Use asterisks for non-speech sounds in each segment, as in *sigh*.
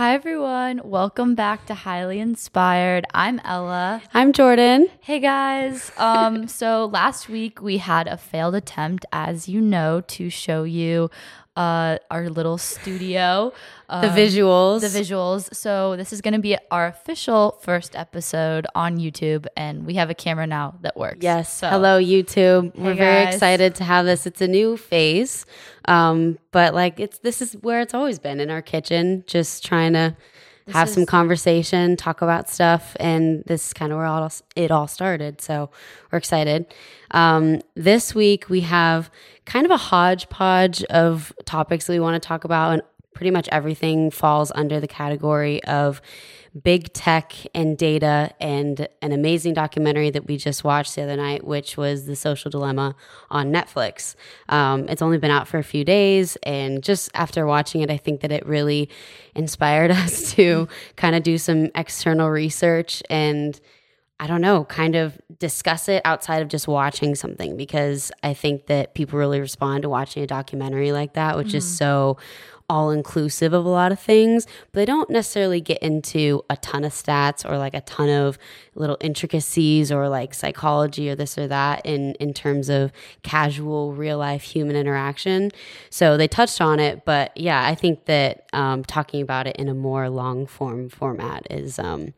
Hi, everyone. Welcome back to Highly Inspired. I'm Ella. I'm Jordan. Hey, guys. Um, so last week we had a failed attempt, as you know, to show you uh, our little studio. *laughs* The visuals. The visuals. So this is going to be our official first episode on YouTube, and we have a camera now that works. Yes. So- Hello, YouTube. We're very excited to have this. It's a new phase, um, but like it's this is where it's always been in our kitchen, just trying to have some conversation, talk about stuff, and this is kind of where all it all started. So we're excited. Um, this week we have kind of a hodgepodge of topics that we want to talk about, and pretty much everything falls under the category of big tech and data and an amazing documentary that we just watched the other night, which was The Social Dilemma on Netflix. Um, it's only been out for a few days, and just after watching it, I think that it really inspired *laughs* us to kind of do some external research and I don't know, kind of discuss it outside of just watching something because I think that people really respond to watching a documentary like that, which is so all inclusive of a lot of things, but they don't necessarily get into a ton of stats or like a ton of little intricacies or like psychology or this or that in in terms of casual real life human interaction. So they touched on it, but yeah, I think that um, talking about it in a more long form format is um,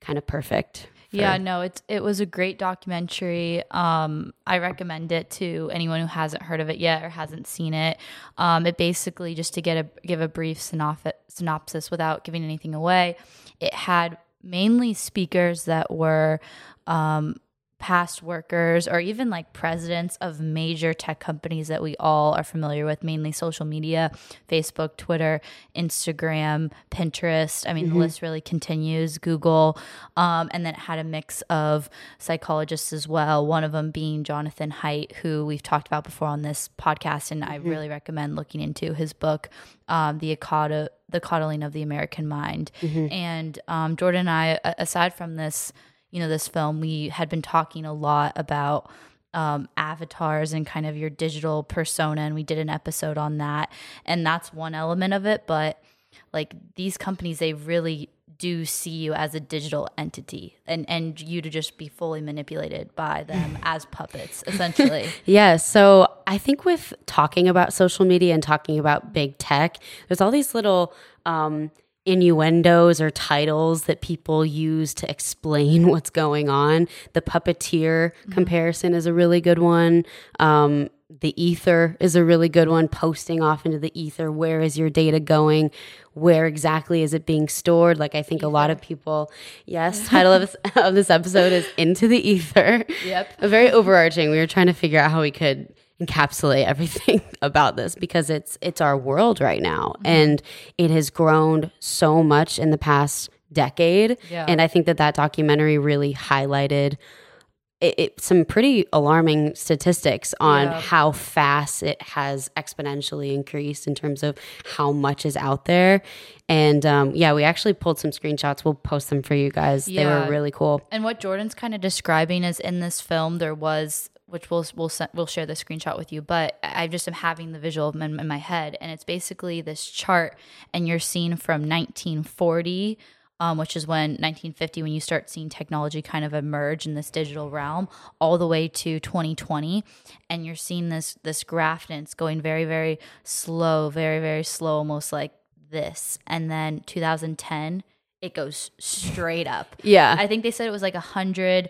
kind of perfect. Yeah, no, it's it was a great documentary. Um, I recommend it to anyone who hasn't heard of it yet or hasn't seen it. Um, it basically just to get a give a brief synopsis, synopsis without giving anything away. It had mainly speakers that were um, past workers or even like presidents of major tech companies that we all are familiar with, mainly social media, Facebook, Twitter, Instagram, Pinterest. I mean, the list really continues, Google. Um, and then it had a mix of psychologists as well, one of them being Jonathan Haidt, who we've talked about before on this podcast. And I really recommend looking into his book, um, The. The coddling of the American mind, and um, Jordan and I, aside from this, you know this film we had been talking a lot about um, avatars and kind of your digital persona and we did an episode on that and that's one element of it but like these companies they really do see you as a digital entity and and you to just be fully manipulated by them *laughs* as puppets essentially *laughs* Yeah. So I think with talking about social media and talking about big tech, there's all these little um, innuendos or titles that people use to explain *laughs* what's going on. The puppeteer comparison is a really good one. Um, the ether is a really good one. Posting off into the ether. Where is your data going? Where exactly is it being stored? Like I think a lot of people. Yes, *laughs* title of this, of this episode is "Into the Ether." Yep. A very overarching. We were trying to figure out how we could encapsulate everything *laughs* about this because it's it's our world right now. And it has grown so much in the past decade. Yeah. and i think that that documentary really highlighted it, it, some pretty alarming statistics on Yeah. how fast it has exponentially increased in terms of how much is out there. And um, yeah we actually pulled some screenshots. We'll post them for you guys. They were really cool. And what Jordan's kind of describing is in this film there was which we'll we'll we'll share the screenshot with you, but I just am having the visual in, in my head, and it's basically this chart, and you're seeing from 1940. Um, which is when 1950 when you start seeing technology kind of emerge in this digital realm all the way to 2020 and you're seeing this this graph and it's going very very slow very very slow almost like this and then 2010 it goes straight up yeah I think they said it was like a hundred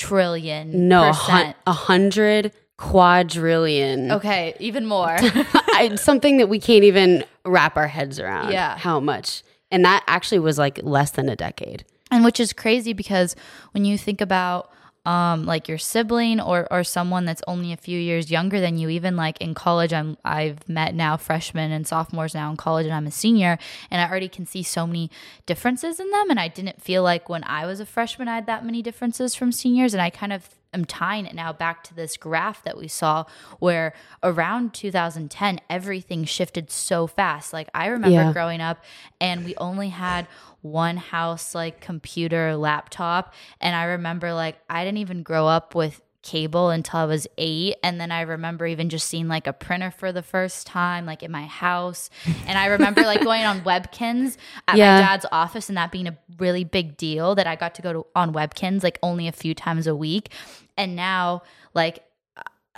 trillion. No, a hun- percent. a hundred quadrillion. Okay, even more. *laughs* I, something that we can't even wrap our heads around. Yeah. How much? And that actually was like less than a decade. and which is crazy because when you think about um like your sibling or or someone that's only a few years younger than you even like in college I'm I've met now freshmen and sophomores now in college and I'm a senior and I already can see so many differences in them and I didn't feel like when I was a freshman I had that many differences from seniors and I kind of am tying it now back to this graph that we saw where around 2010 everything shifted so fast like I remember Yeah. growing up and we only had one house like computer laptop and i remember like i didn't even grow up with cable until I was eight. And then I remember even just seeing like a printer for the first time, like in my house. And I remember like going on *laughs* Webkinz at Yeah. my dad's office and that being a really big deal that I got to go to on Webkinz like only a few times a week. And now, like,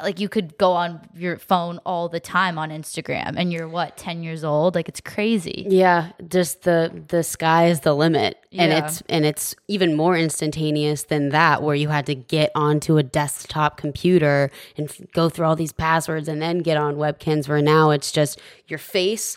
like you could go on your phone all the time on Instagram and you're what 10 years old like it's crazy Yeah, just the the sky is the limit, and Yeah. it's and it's even more instantaneous than that, where you had to get onto a desktop computer and f- go through all these passwords and then get on Webkinz. Where now it's just your face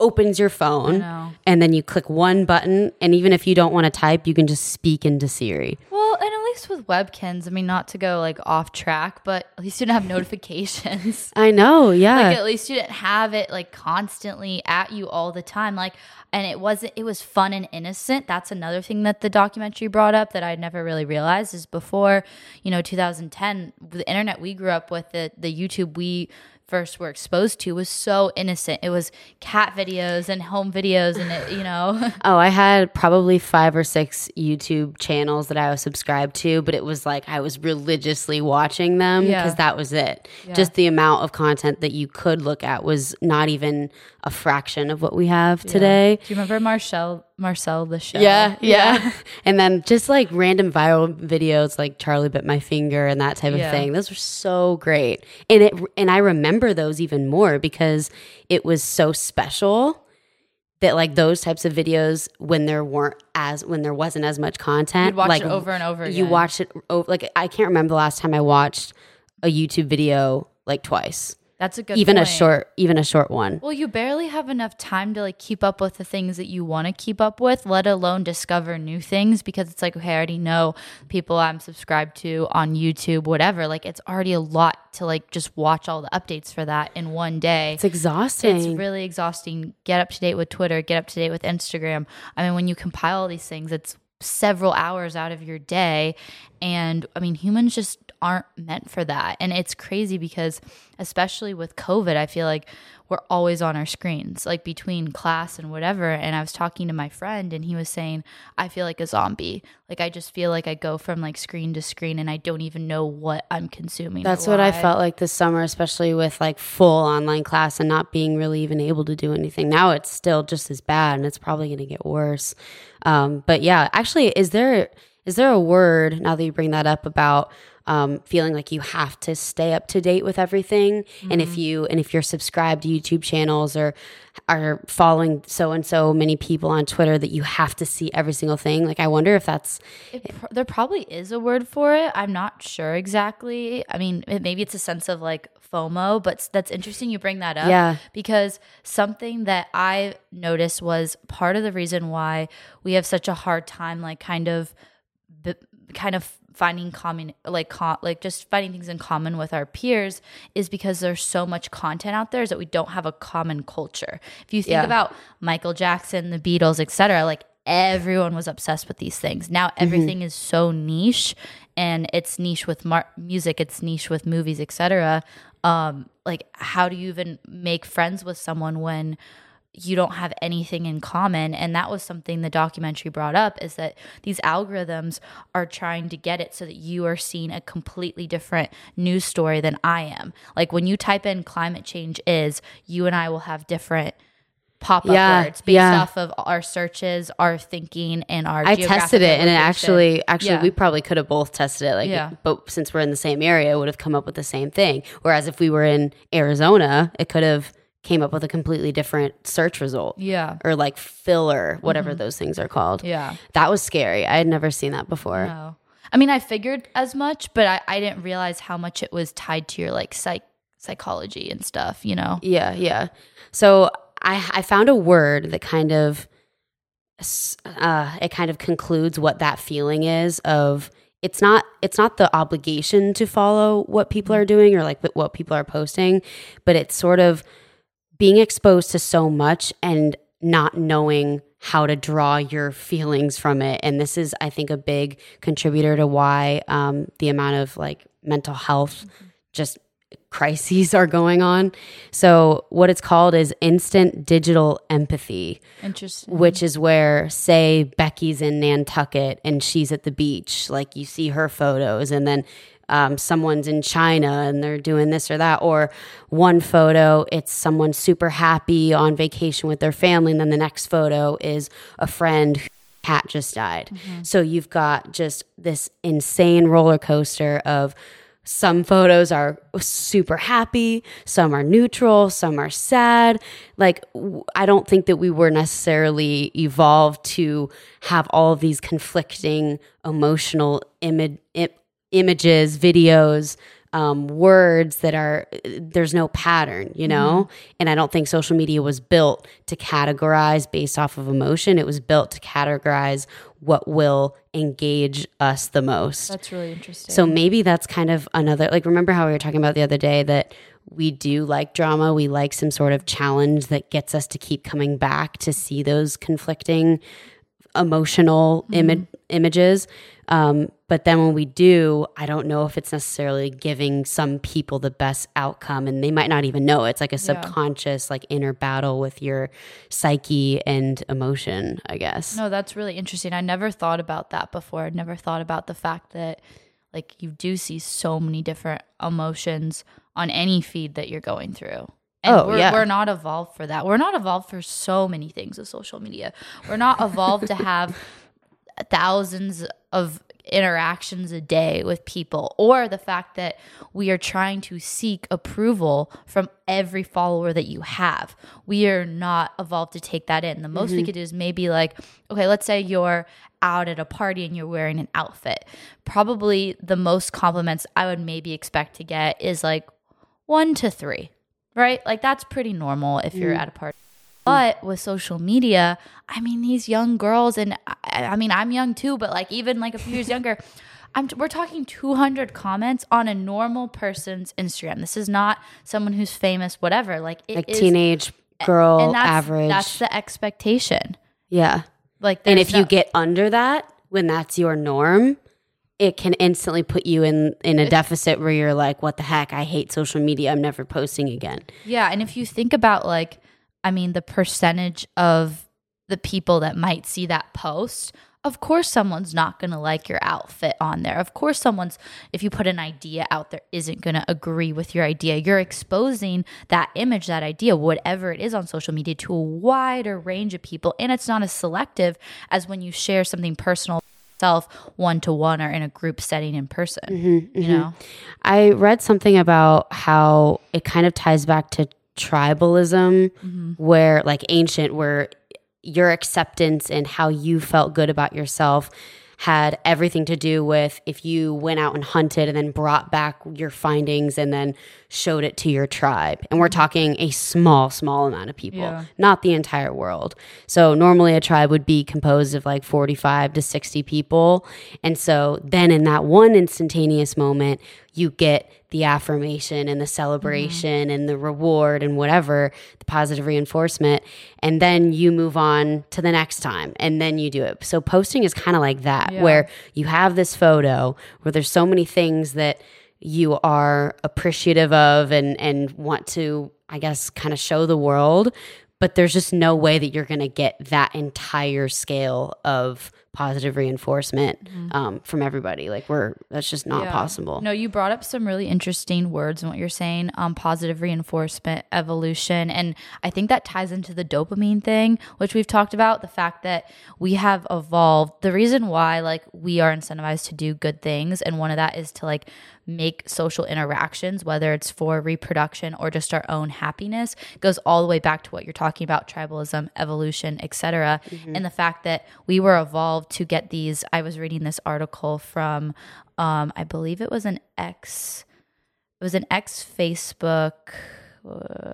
opens your phone, and then you click one button, and even if you don't want to type, you can just speak into Siri. well and least with webkinz i mean not to go like off track but at least you didn't have *laughs* notifications. *laughs* I know, yeah. like at least you didn't have it like constantly at you all the time. Like and it wasn't it was fun and innocent. That's another thing that the documentary brought up that i'd never really realized is before you know 2010 the internet we grew up with the the youtube we first were exposed to was so innocent it was cat videos and home videos and it you know *laughs* Oh, I had probably five or six YouTube channels that I was subscribed to, but it was like I was religiously watching them Yeah. because that was it. Just the amount of content that you could look at was not even a fraction of what we have today. do you remember marcel marcel the shell Yeah, yeah. *laughs* and then just like random viral videos like Charlie bit my finger and that type Yeah. of thing. Those were so great. And it and I remember those even more because it was so special that like those types of videos when there weren't as when there wasn't as much content You'd watch like it over and over you again. watch it over like I can't remember the last time I watched a YouTube video like twice. That's a good even a short even a short one. Well, you barely have enough time to like keep up with the things that you want to keep up with, let alone discover new things because it's like, okay, I already know people I'm subscribed to on YouTube, whatever. Like it's already a lot to like just watch all the updates for that in one day. It's exhausting. It's really exhausting. Get up to date with Twitter, get up to date with Instagram. I mean, when you compile all these things, it's several hours out of your day. And I mean, humans just aren't meant for that. And it's crazy because, especially with COVID, I feel like we're always on our screens, like between class and whatever. And I was talking to my friend, and he was saying, I feel like a zombie. Like, I just feel like I go from like screen to screen and I don't even know what I'm consuming. That's what I felt like this summer, especially with like full online class and not being really even able to do anything. Now it's still just as bad, and it's probably going to get worse. Um, but yeah, actually, is there is there a word now that you bring that up about um, feeling like you have to stay up to date with everything, and if you and if you're subscribed to YouTube channels or are following so and so many people on Twitter that you have to see every single thing? Like, I wonder if that's It, pr- there probably is a word for it. I'm not sure exactly. I mean, it, maybe it's a sense of like FOMO, but that's interesting you bring that up. Yeah. Because something that I noticed was part of the reason why we have such a hard time, like kind of, kind of finding common, like, co- like just finding things in common with our peers is because there's so much content out there is that we don't have a common culture. If you think Yeah. about Michael Jackson, the Beatles, etc., like everyone was obsessed with these things. Now everything is so niche and it's niche with mar- music, it's niche with movies, etc. Um like how do you even make friends with someone when you don't have anything in common and that was something the documentary brought up is that these algorithms are trying to get it so that you are seeing a completely different news story than I am. Like when you type in climate change is, you and I will have different pop up Yeah, words based yeah. off of our searches, our thinking, and our. I tested it, and it actually, actually, Yeah. we probably could have both tested it. Like, Yeah. but since we're in the same area, it would have come up with the same thing. Whereas if we were in Arizona, it could have came up with a completely different search result Yeah. or like filler, whatever those things are called. Mm-hmm. Yeah. That was scary. I had never seen that before. No. I mean, I figured as much, but I, I didn't realize how much it was tied to your like psych psychology and stuff. You know. Yeah, yeah. So I I found a word that kind of uh it kind of concludes what that feeling is of it's not it's not the obligation to follow what people are doing or like what people are posting, but it's sort of being exposed to so much and not knowing how to draw your feelings from it. And this is, I think, a big contributor to why um, the amount of like mental health just crises are going on. So, what it's called is instant digital empathy Interesting. which is where say becky's in nantucket and she's at the beach like you see her photos and then um, someone's in China and they're doing this or that, or one photo, it's someone super happy on vacation with their family, and then the next photo is a friend whose cat just died. So you've got just this insane roller coaster of some photos are super happy, some are neutral, some are sad. Like, w- I don't think that we were necessarily evolved to have all of these conflicting emotional imi- im- images, videos, um, words that are, there's no pattern, you know? And I don't think social media was built to categorize based off of emotion. It was built to categorize what will engage us the most. That's really interesting. So maybe that's kind of another like remember how we were talking about the other day that we do like drama, we like some sort of challenge that gets us to keep coming back to see those conflicting emotional imi- images. Um, but then when we do, I don't know if it's necessarily giving some people the best outcome, and they might not even know. It's like a subconscious, like inner battle with your psyche and emotion, I guess. No, that's really interesting. I never thought about that before. I never thought about the fact that like you do see so many different emotions on any feed that you're going through. And Oh, we're, yeah. we're not evolved for that. We're not evolved for so many things with social media. We're not evolved to have *laughs* thousands of interactions a day with people or the fact that we are trying to seek approval from every follower that you have. We are not evolved to take that in. The most we mm-hmm. could do is maybe like, okay, let's say you're out at a party and you're wearing an outfit. Probably the most compliments I would maybe expect to get is like one to three, right? Like that's pretty normal if you're mm. at a party. But with social media, I mean, these young girls, and I, I mean, I'm young too, but like even like a few years younger, *laughs* I'm, we're talking 200 comments on a normal person's Instagram. This is not someone who's famous, whatever. Like it Like is- teenage girl that's, average. That's the expectation. yeah. Like, And if you get under that, when that's your norm, it can instantly put you in in a deficit where you're like, "What the heck? I hate social media. I'm never posting again." Yeah, and if you think about like I mean the percentage of the people that might see that post, of course someone's not going to like your outfit on there. Of course someone's if you put an idea out there isn't going to agree with your idea. You're exposing that image, that idea, whatever it is on social media to a wider range of people and it's not as selective as when you share something personal self one to one or in a group setting in person. Mm-hmm, you mm-hmm. know? I read something about how it kind of ties back to tribalism, mm-hmm. where like ancient, where your acceptance and how you felt good about yourself had everything to do with if you went out and hunted and then brought back your findings and then showed it to your tribe. And we're mm-hmm. talking a small, small amount of people, Yeah. not the entire world. So normally a tribe would be composed of like 45 to 60 people. And so then in that one instantaneous moment, you get the affirmation and the mm-hmm. celebration and the reward and whatever, the positive reinforcement. And then you move on to the next time and then you do it. So posting is kind of like that, Yeah. where you have this photo where there's so many things that you are appreciative of and and want to I guess kind of show the world but there's just no way that you're going to get that entire scale of positive reinforcement um, from everybody like we're that's just not Mm-hmm. Yeah. possible No, you brought up some really interesting words in what you're saying um, positive reinforcement, evolution. And I think that ties into the dopamine thing, which we've talked about the fact that we have evolved. The reason why, like, we are incentivized to do good things. And one of that is to, like, make social interactions, whether it's for reproduction or just our own happiness, goes all the way back to what you're talking about tribalism, evolution, etc. And the fact that we were evolved to get these. I was reading this article from, um, I believe it was an ex, it was an ex Facebook, uh,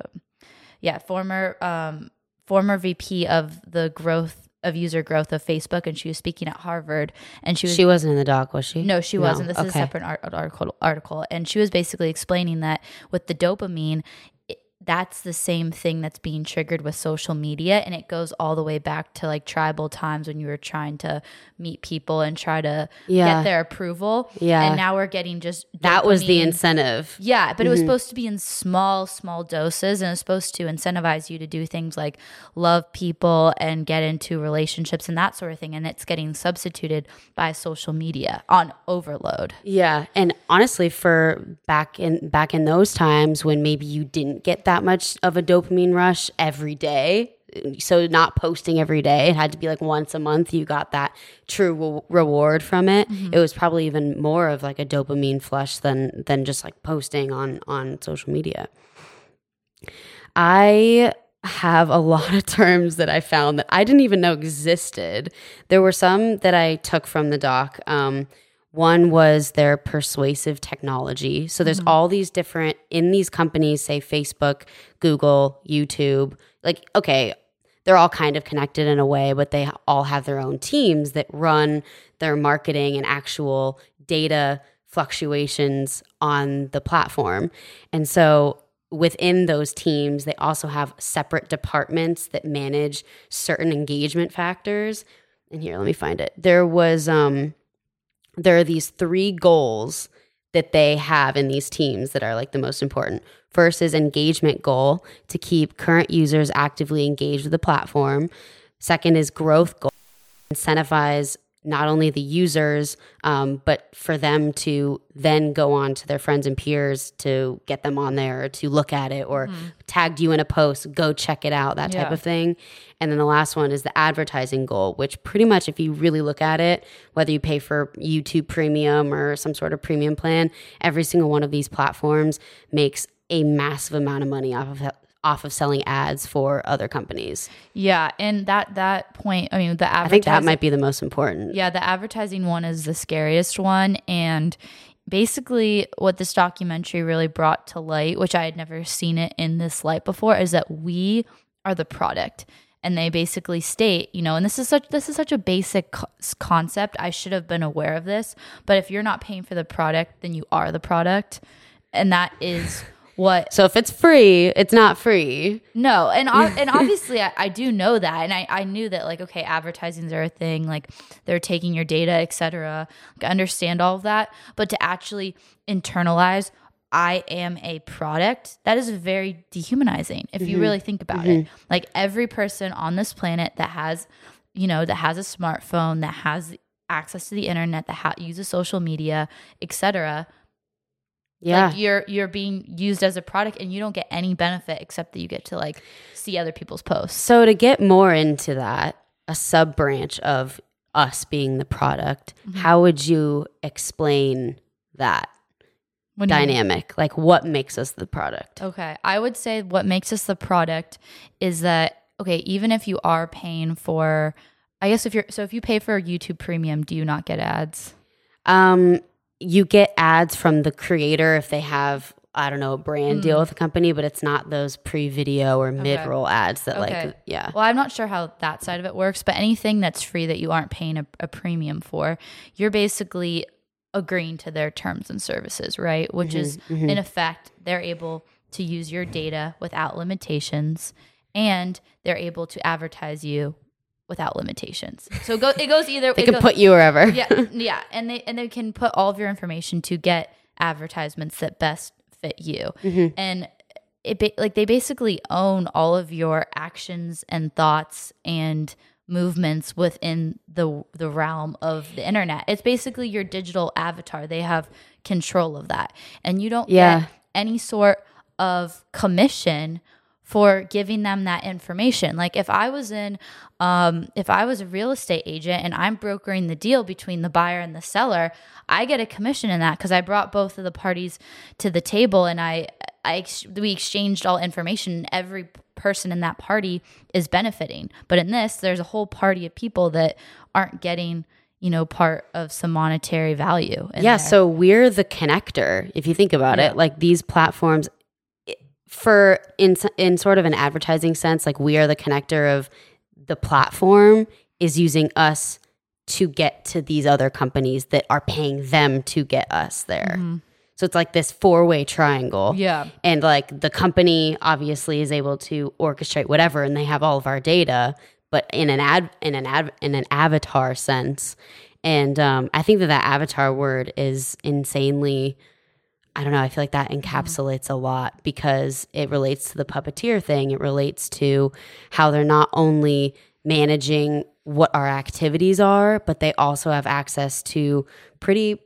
yeah, former um, former VP of the growth of user growth of Facebook, and she was speaking at Harvard, and she was she wasn't in the doc was she no, she wasn't. This is a separate art- article. Article, and she was basically explaining that with the dopamine, that's the same thing that's being triggered with social media and it goes all the way back to like tribal times when you were trying to meet people and try to Yeah. get their approval Yeah. and now we're getting just that was the incentive. yeah but it Mm-hmm. was supposed to be in small small doses and it's supposed to incentivize you to do things like love people and get into relationships and that sort of thing and it's getting substituted by social media on overload Yeah, and honestly, for back in back in those times when maybe you didn't get that much of a dopamine rush every day, so not posting every day, it had to be like once a month. You got that true re- reward from it. It was probably even more of like a dopamine flush than than just like posting on on social media. I have a *laughs* lot of terms that I found that I didn't even know existed. There were some that I took from the doc. Um, one was their persuasive technology. So there's all these different in these companies, say Facebook, Google, YouTube. Like, okay, they're all kind of connected in a way, but they all have their own teams that run their marketing and actual data fluctuations on the platform. And so within those teams, they also have separate departments that manage certain engagement factors. And here, let me find it. There was um there are these three goals that they have in these teams that are like the most important. First is engagement goal to keep current users actively engaged with the platform. Second is growth goal, incentivize not only the users, um, but for them to then go on to their friends and peers to get them on there or to look at it or tagged you in a post, go check it out, that type Yeah. of thing. And then the last one is the advertising goal, which pretty much, if you really look at it, whether you pay for YouTube premium or some sort of premium plan, every single one of these platforms makes a massive amount of money off of off of selling ads for other companies. yeah and that that point i mean the I think that might be the most important. Yeah, the advertising one is the scariest one. And basically, what this documentary really brought to light, which I had never seen it in this light before, is that we are the product. And they basically state, you know, and this is such this is such a basic co- concept. I should have been aware of this, but if you're not paying for the product, then you are the product, and that is what So if it's free, it's not free. no, and *laughs* and obviously I, I do know that, and I, I knew that like okay, advertisings are a thing, like they're taking your data, etc. Like, understand all of that, but to actually internalize, I am a product. That is very dehumanizing if you mm-hmm. really think about it. Mm-hmm. Like every person on this planet that has, you know, that has a smartphone, that has access to the internet, that ha- uses social media, etc Yeah. like you're you're being used as a product and you don't get any benefit except that you get to like see other people's posts So to get more into that, a sub branch of us being the product, Mm-hmm. how would you explain that When dynamic? Like what makes us the product? okay i would say what makes us the product is that okay even if you are paying for i guess if you're so if you pay for youtube premium do you not get ads Um, you get ads from the creator if they have I don't know a brand Mm. deal with a company, but it's not those pre-video or mid-roll ads that Okay. like yeah. Well, I'm not sure how that side of it works, but anything that's free that you aren't paying a, a premium for, you're basically agreeing to their terms and services, right? Which is, in effect, they're able to use your data without limitations and they're able to advertise you without limitations. So it, go, it goes either *laughs* They can goes- put you wherever. yeah, *laughs* yeah, and they and they can put all of your information to get advertisements that best fit you, mm-hmm. and it ba- like they basically own all of your actions and thoughts and movements within the the realm of the internet. It's basically your digital avatar. They have control of that, and you don't Yeah. get any sort of commission for giving them that information. Like if I was in um if I was a real estate agent and I'm brokering the deal between the buyer and the seller, I get a commission in that cuz I brought both of the parties to the table and I I ex- we exchanged all information every person in that party is benefiting. But in this there's a whole party of people that aren't getting you know part of some monetary value Yeah, there. so we're the connector if you think about Yeah. it. Like these platforms for in in sort of an advertising sense, like we are the connector of the platform is using us to get to these other companies that are paying them to get us there. Mm-hmm. So it's like this four way triangle. Yeah. And like the company obviously is able to orchestrate whatever and they have all of our data, but in an ad in an ad in an avatar sense. And um, I think that that avatar word is insanely I don't know, I feel like that encapsulates a lot because it relates to the puppeteer thing. It relates to how they're not only managing what our activities are, but they also have access to pretty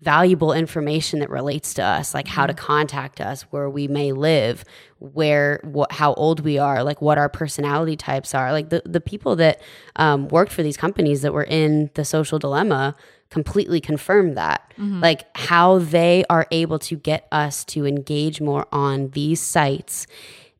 valuable information that relates to us like how to contact us where we may live where what how old we are like what our personality types are. Like the, the people that um, worked for these companies that were in the social dilemma completely confirm that mm-hmm. like how they are able to get us to engage more on these sites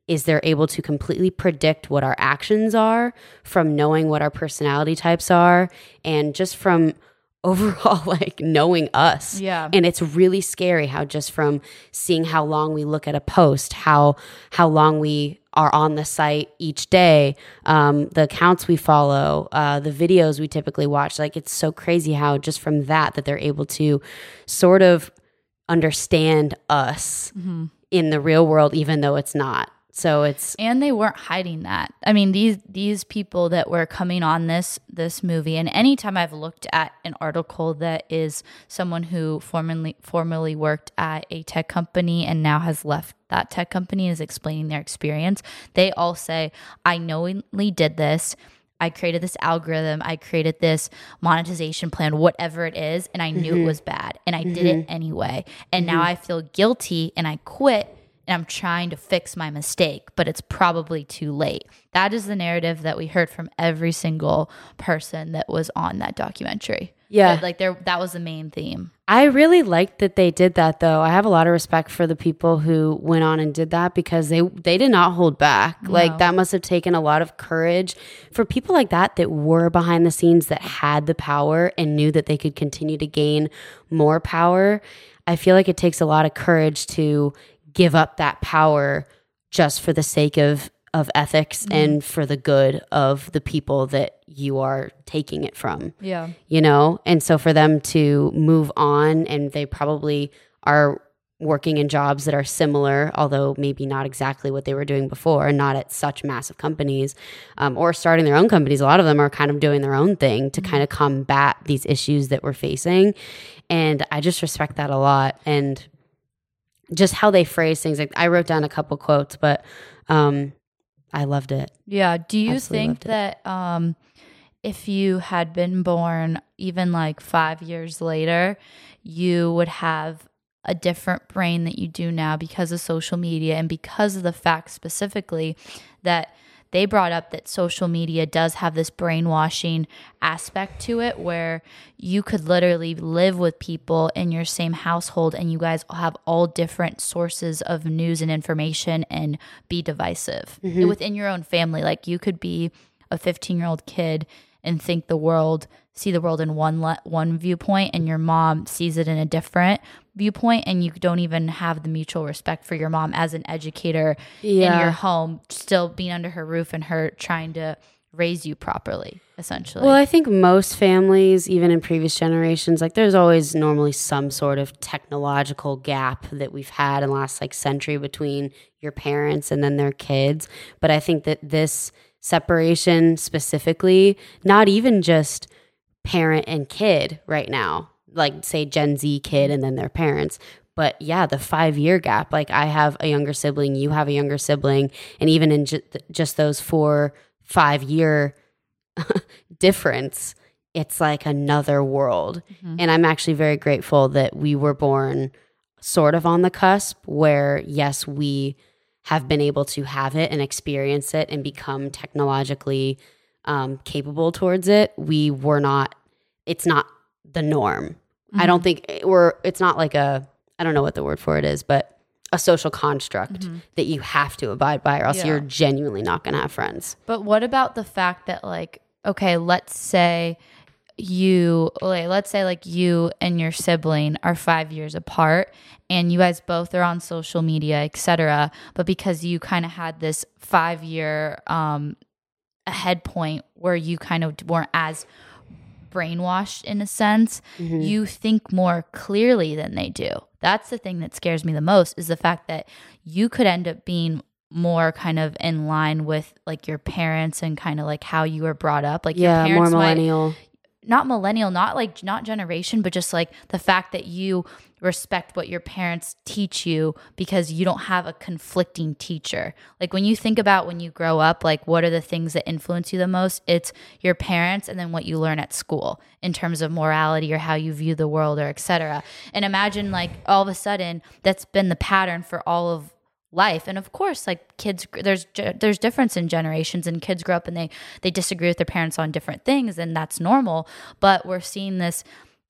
is they're able to completely predict what our actions are from knowing what our personality types are and just from *laughs* overall like knowing us. Yeah. And it's really scary how just from seeing how long we look at a post, how how long we are on the site each day, um, the accounts we follow, uh, the videos we typically watch. Like it's so crazy how just from that that they're able to sort of understand us in the real world, even though it's not. So it's and they weren't hiding that. I mean, these these people that were coming on this this movie, and anytime I've looked at an article that is someone who formerly formerly worked at a tech company and now has left that tech company is explaining their experience, they all say, "I knowingly did this." I created this algorithm, I created this monetization plan, whatever it is, and I knew it mm-hmm. was bad and I did it mm-hmm. anyway. And now mm-hmm. I feel guilty and I quit and I'm trying to fix my mistake, but it's probably too late. That is the narrative that we heard from every single person that was on that documentary. Yeah. That, like there that was the main theme. I really liked that they did that though. I have a lot of respect for the people who went on and did that because they they did not hold back. Like that must have taken a lot of courage for people like that that were behind the scenes that had the power and knew that they could continue to gain more power. I feel like it takes a lot of courage to give up that power just for the sake of of ethics and for the good of the people that you are taking it from. Yeah. you know? And so for them to move on and they probably are working in jobs that are similar although maybe not exactly what they were doing before and not at such massive companies um, or starting their own companies a lot of them are kind of doing their own thing to kind of combat these issues that we're facing. And i just respect that a lot. And just how they phrase things. Like i wrote down a couple quotes but um, i loved it. Yeah. Do you Absolutely think that um if you had been born even like 5 years later, you would have a different brain that you do now because of social media and because of the fact specifically that they brought up that social media does have this brainwashing aspect to it where you could literally live with people in your same household and you guys have all different sources of news and information and be divisive. Mm-hmm. Within your own family like you could be a 15 year old kid and think the world see the world in one le- one viewpoint and your mom sees it in a different viewpoint and you don't even have the mutual respect for your mom as an educator in your home still being under her roof and her trying to raise you properly essentially Well, I think most families, even in previous generations, like there's always normally some sort of technological gap that we've had in the last like century between your parents and then their kids. But I think that this separation specifically, not even just parent and kid right now, like say Gen Z kid and then their parents. But yeah, the five year gap. Like I have a younger sibling, you have a younger sibling, and even in ju- just those four, five year *laughs* difference, it's like another world. And I'm actually very grateful that we were born sort of on the cusp where, yes, we have been able to have it and experience it and become technologically um, capable towards it. We were not, it's not the norm. I don't think we're, it's not like a, I don't know what the word for it is, but a social construct that you have to abide by or else Yeah. you're genuinely not going to have friends. But what about the fact that like okay, let's say you like let's say like you and your sibling are 5 years apart and you guys both are on social media, etc., but because you kind of had this 5 year um ahead point where you kind of weren't as brainwashed in a sense, mm-hmm. you think more clearly than they do. that's the thing that scares me the most is the fact that you could end up being more kind of in line with like your parents and kind of like how you were brought up. Like Yeah, your more parents might, millennial. Not millennial, not like not generation, but just like the fact that you respect what your parents teach you because you don't have a conflicting teacher. Like when you think about when you grow up, like what are the things that influence you the most? It's your parents and then what you learn at school in terms of morality or how you view the world or etc. And imagine like all of a sudden that's been the pattern for all of life. And of course like kids there's there's difference in generations and kids grow up and they they disagree with their parents on different things and that's normal. But we're seeing this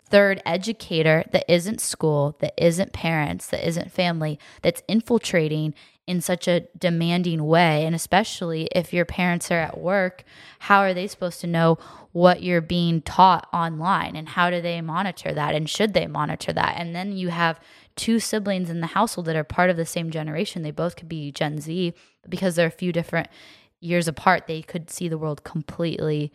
third educator that isn't school that isn't parents that isn't family that's infiltrating in such a demanding way. And especially if your parents are at work how are they supposed to know what you're being taught online and how do they monitor that and should they monitor that? And then you have two siblings in the household that are part of the same generation. They both could be Gen Z, because they're a few different years apart, they could see the world completely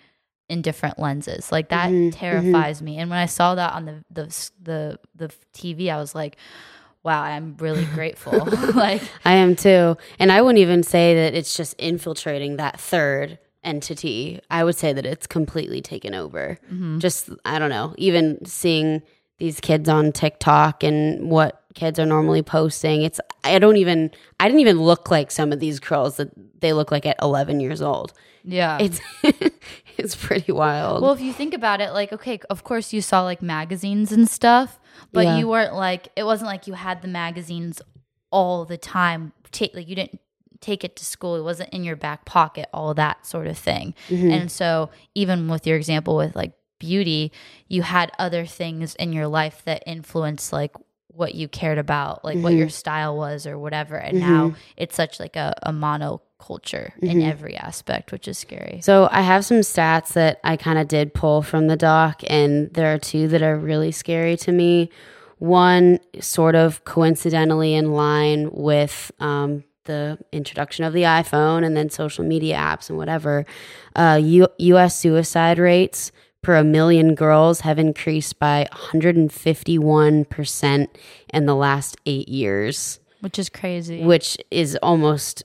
in different lenses. Like that Mhm, terrifies me. And when I saw that on the the the the TV, I was like, wow, I'm really grateful. *laughs* *laughs* like I am too. And I wouldn't even say that it's just infiltrating that third entity. I would say that it's completely taken over. mhm. Just, I don't know, even seeing these kids on TikTok and what kids are normally posting. It's, I don't even, I didn't even look like some of these girls that they look like at 11 years old. yeah. It's, *laughs* it's pretty wild. Well, if you think about it, like, okay, of course you saw like magazines and stuff, but Yeah. you weren't like, it wasn't like you had the magazines all the time. Take like you didn't take it to school. It wasn't in your back pocket, all that sort of thing. Mhm. And so, even with your example with like beauty, you had other things in your life that influenced like what you cared about, like what Mhm. your style was or whatever. And Mhm. now it's such like a, a monoculture in Mhm. every aspect, which is scary. So I have some stats that I kind of did pull from the doc, and there are two that are really scary to me. One, sort of coincidentally in line with um, the introduction of the iPhone and then social media apps and whatever. Uh, U- U.S. suicide rates per a million girls have increased by 151% in the last eight years Which is crazy. which is almost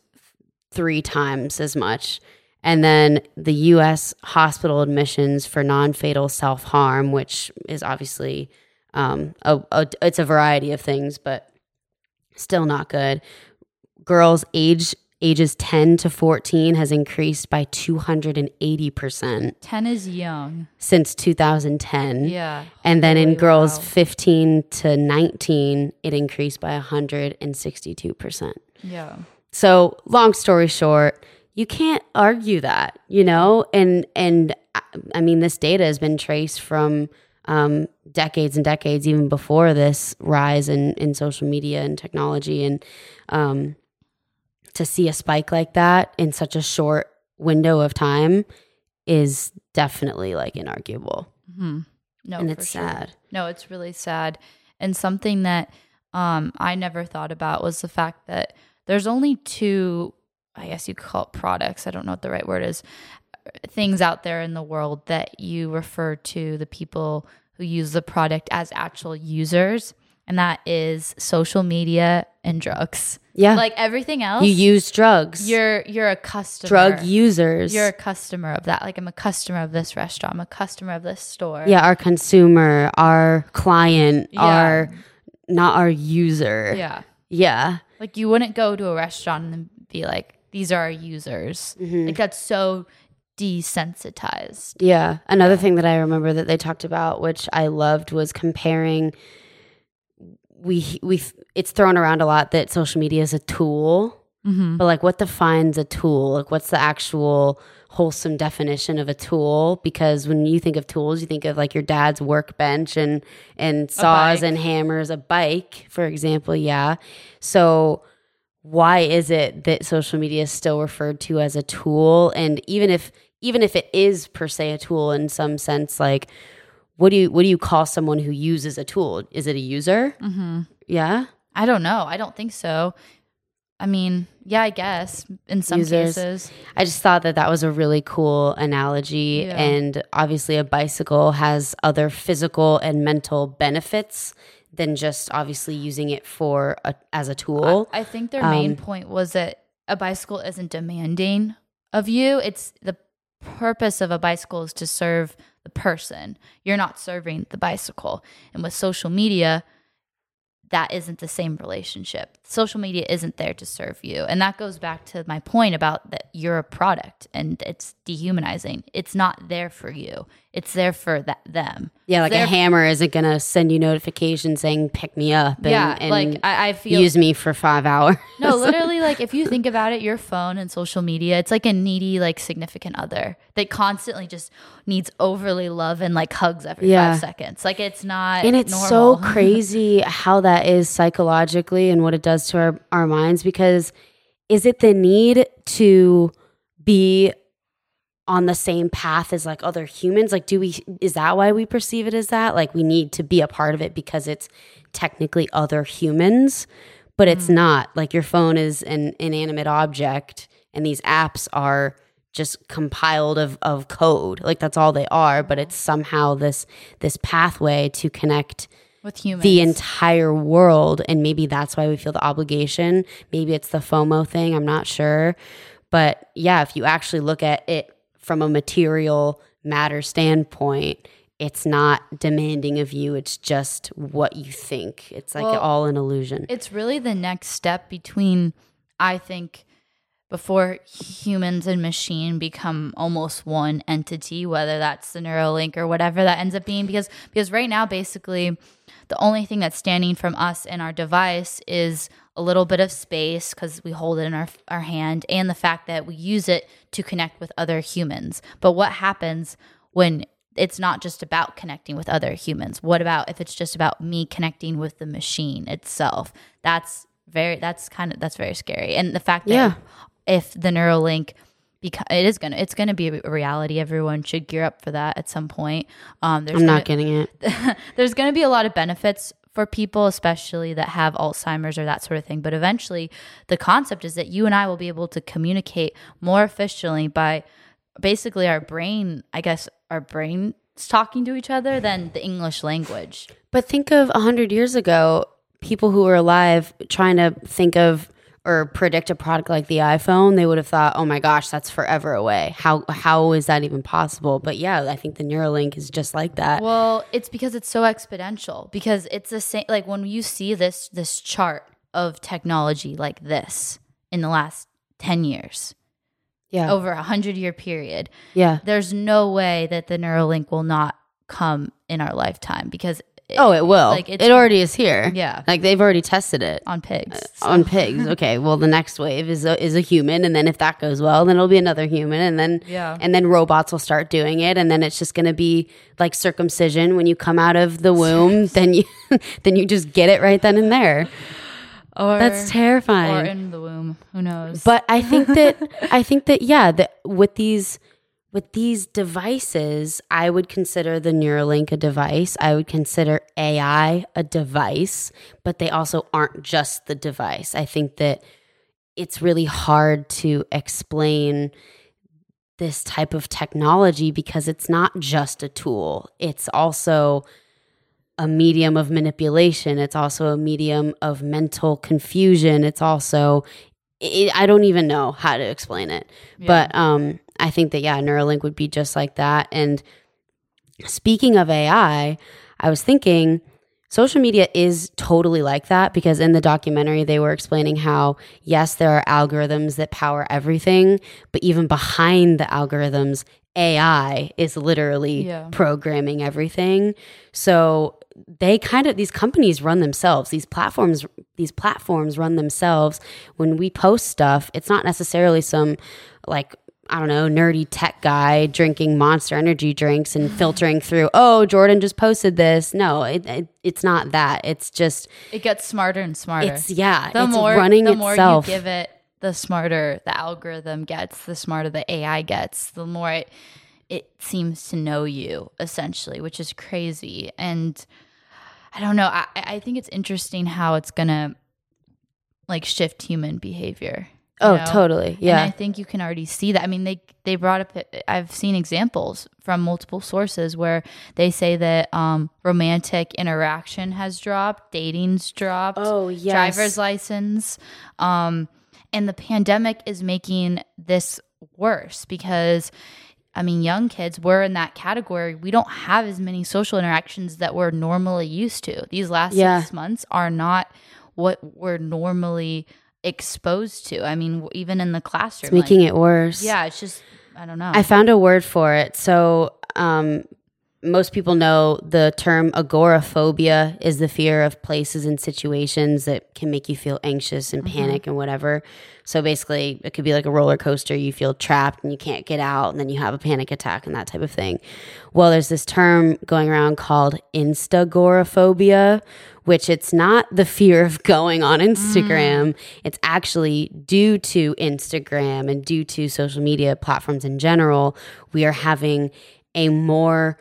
three times as much. And then the US hospital admissions for non fatal self harm, which is obviously um, a, a, it's a variety of things, but still not good. Girls age ages 10 to 14 has increased by 280% 10 is young. since 2010. Yeah. And then in girls wow. 15 to 19, it increased by 162%. Yeah. So, long story short, you can't argue that, you know? And and I- I mean this data has been traced from um, decades and decades even before this rise in in social media and technology and um, to see a spike like that in such a short window of time is definitely like inarguable. hmm No, and it's sure. sad. No, it's really sad. And something that um, I never thought about was the fact that there's only two, I guess you call it products. I don't know what the right word is. Things out there in the world that you refer to the people who use the product as actual users, and that is social media and drugs. Yeah. Like everything else, you use drugs. you're you're a customer. drug users. You're a customer of that. Like I'm a customer of this restaurant. I'm a customer of this store. yeah, our consumer, our client, Yeah. our not our user. Yeah. Yeah. Like you wouldn't go to a restaurant and be like, these are our users. Mhm. Like that's so desensitized. Yeah. Another thing that I remember that they talked about, which I loved, was comparing. We we it's thrown around a lot that social media is a tool, Mm-hmm. but like what defines a tool? Like what's the actual wholesome definition of a tool? Because when you think of tools, you think of like your dad's workbench and and saws and hammers, a bike, for example. Yeah. So why is it that social media is still referred to as a tool? And even if even if it is per se a tool in some sense, like what do you what do you call someone who uses a tool? Is it a user? Mm-hmm. Yeah. I don't know. I don't think so. I mean, yeah, I guess in some Users. cases. I just thought that that was a really cool analogy. Yeah. And obviously, a bicycle has other physical and mental benefits than just obviously using it for a, as a tool. I, I think their main Um, point was that a bicycle isn't demanding of you. It's the purpose of a bicycle is to serve the person. You're not serving the bicycle. And with social media, that isn't the same relationship. Social media isn't there to serve you. And that goes back to my point about that you're a product and it's dehumanizing. It's not there for you. It's there for that them. yeah, like a hammer isn't going to send you notifications saying pick me up and, yeah, and like I, I feel use me for five hours. No, literally, like if you think about it, your phone and social media, it's like a needy, like significant other that constantly just needs overly love and like hugs every Yeah. five seconds. Like it's not, and it's normal. so *laughs* crazy how that is psychologically and what it does to our, our minds because is it the need to be on the same path as like other humans? Like do we is that why we perceive it as that? Like we need to be a part of it because it's technically other humans but it's mm. not. Like your phone is an inanimate object and these apps are just compiled of, of code. Like that's all they are but it's somehow this this pathway to connect with humans. the entire world and maybe that's why we feel the obligation. Maybe it's the fomo thing i'm not sure. But yeah if you actually look at it from a material matter standpoint it's not demanding of you. It's just what you think. It's like Well, all an illusion. It's really the next step between, I think, before humans and machine become almost one entity, whether that's the Neuralink or whatever that ends up being. Because because right now, basically, the only thing that's standing from us and our device is a little bit of space because we hold it in our our hand, and the fact that we use it to connect with other humans. But what happens when it's not just about connecting with other humans. What about if it's just about me connecting with the machine itself? That's very that's kind of that's very scary. And the fact that Yeah. if the Neuralink because it is gonna it's gonna be a reality. Everyone should gear up for that at some point. Um, there's i'm gonna, not getting it *laughs* there's going to be a lot of benefits for people, especially that have Alzheimer's or that sort of thing. But eventually, the concept is that you and I will be able to communicate more efficiently by basically our brain, I guess, our brain talking to each other than the English language. But think of a hundred years ago, people who were alive trying to think of or predict a product like the iPhone, they would have thought, "Oh my gosh, that's forever away. How how is that even possible?" But yeah, I think the Neuralink is just like that. Well, it's because it's so exponential. Because it's the same. Like when you see this this chart of technology like this in the last ten years, yeah, over a hundred year period, yeah. there's no way that the Neuralink will not come in our lifetime because it, Oh, it will. like, it already is here. Yeah. like they've already tested it. on pigs. So- on pigs. Okay, well the next wave is a, is a human, and then if that goes well, then it'll be another human, and then Yeah. and then robots will start doing it, and then it's just going to be like circumcision when you come out of the womb. then you *laughs* then you just get it right then and there. or That's terrifying. or in the womb. Who knows? But I think that I think that yeah, that with these with these devices, I would consider the Neuralink a device. I would consider AI a device, but they also aren't just the device. I think that it's really hard to explain this type of technology because it's not just a tool. It's also a medium of manipulation. It's also a medium of mental confusion. It's also it, I don't even know how to explain it. But um I think that yeah, Neuralink would be just like that. And speaking of AI, I was thinking social media is totally like that because in the documentary they were explaining how yes, there are algorithms that power everything, but even behind the algorithms, AI is literally Yeah. programming everything. So they kind of these companies run themselves. These platforms these platforms run themselves. When we post stuff, it's not necessarily some like I don't know, nerdy tech guy drinking monster energy drinks and filtering through, oh, Jordan just posted this. No, it, it, it's not that. It's just, it gets smarter and smarter. it's, yeah, the it's more running the more you give it, the smarter the algorithm gets. The smarter the AI gets. The more it it seems to know you essentially, which is crazy. And I don't know. I I think it's interesting how it's gonna like shift human behavior. Oh, know? totally. And Yeah. I think you can already see that. I mean, they they brought up. I've seen examples from multiple sources where they say that um, romantic interaction has dropped, dating's dropped, Oh, yes. driver's license, um, and the pandemic is making this worse because. I mean, young kids, we're in that category. We don't have as many social interactions that we're normally used to. These last Yeah. six months are not what we're normally exposed to. I mean, even in the classroom, it's making like- it worse. yeah, it's just I don't know. I found a word for it. So, um, most people know the term agoraphobia is the fear of places and situations that can make you feel anxious and mm-hmm. panic and whatever. So, basically, it could be like a roller coaster. You feel trapped and you can't get out, and then you have a panic attack and that type of thing. Well, there's this term going around called instagoraphobia, which it's not the fear of going on Instagram. Mm. It's actually due to Instagram and due to social media platforms in general, we are having a more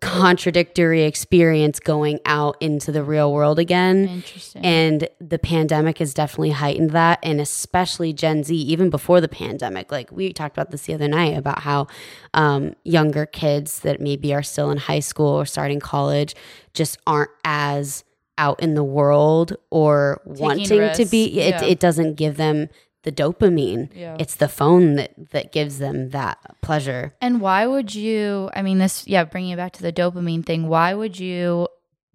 contradictory experience going out into the real world again. Interesting. And the pandemic has definitely heightened that. And especially Gen Z, even before the pandemic. Like we talked about this the other night about how um, younger kids that maybe are still in high school or starting college just aren't as out in the world or wanting to be. It, yeah. it doesn't give them the dopamine. Yeah. It's the phone that, that gives them that pleasure. and why would you? I mean, this yeah, bringing it back to the dopamine thing. Why would you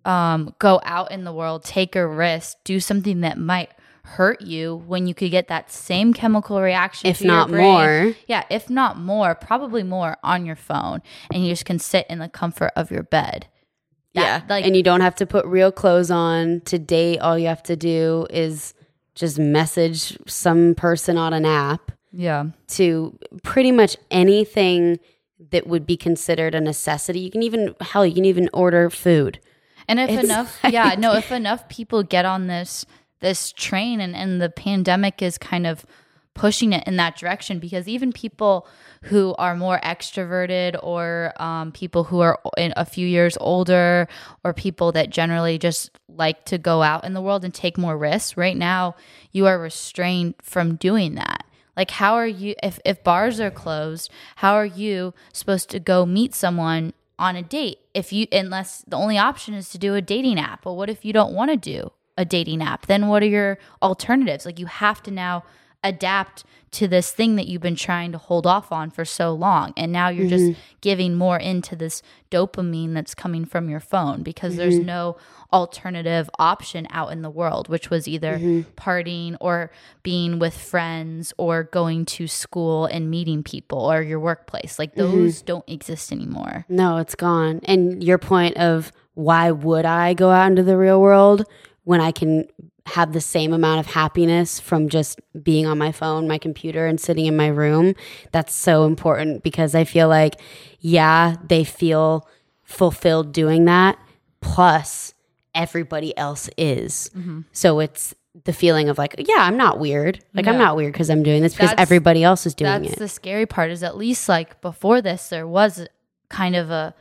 um, go out in the world, take a risk, do something that might hurt you when you could get that same chemical reaction, If not more. Yeah, if not more, probably more on your phone, and you just can sit in the comfort of your bed. That- yeah. like and you don't have to put real clothes on to date. All you have to do is just message some person on an app yeah, to pretty much anything that would be considered a necessity. You can even, hell, you can even order food. And if It's enough, *laughs* yeah, no, if enough people get on this this train and, and the pandemic is kind of pushing it in that direction because even people who are more extroverted or um, people who are in a few years older or people that generally just like to go out in the world and take more risks right now you are restrained from doing that. Like how are you if, if bars are closed how are you supposed to go meet someone on a date? If you unless the only option is to do a dating app. Well what if you don't want to do a dating app? Then what are your alternatives? Like you have to now adapt to this thing that you've been trying to hold off on for so long. And now you're just mm-hmm. giving more into this dopamine that's coming from your phone because there's mm-hmm. no alternative option out in the world which was either mm-hmm. partying or being with friends or going to school and meeting people or your workplace. Like those don't exist anymore. No, it's gone. And your point of why would I go out into the real world when I can have the same amount of happiness from just being on my phone, my computer, and sitting in my room? That's so important because I feel like, yeah, they feel fulfilled doing that. Plus, everybody else is. Mm-hmm. So it's the feeling of like, yeah, I'm not weird. Like, I'm not weird because I'm doing this because That's- everybody else is doing that's it. That's the scary part is at least like before this there was kind of a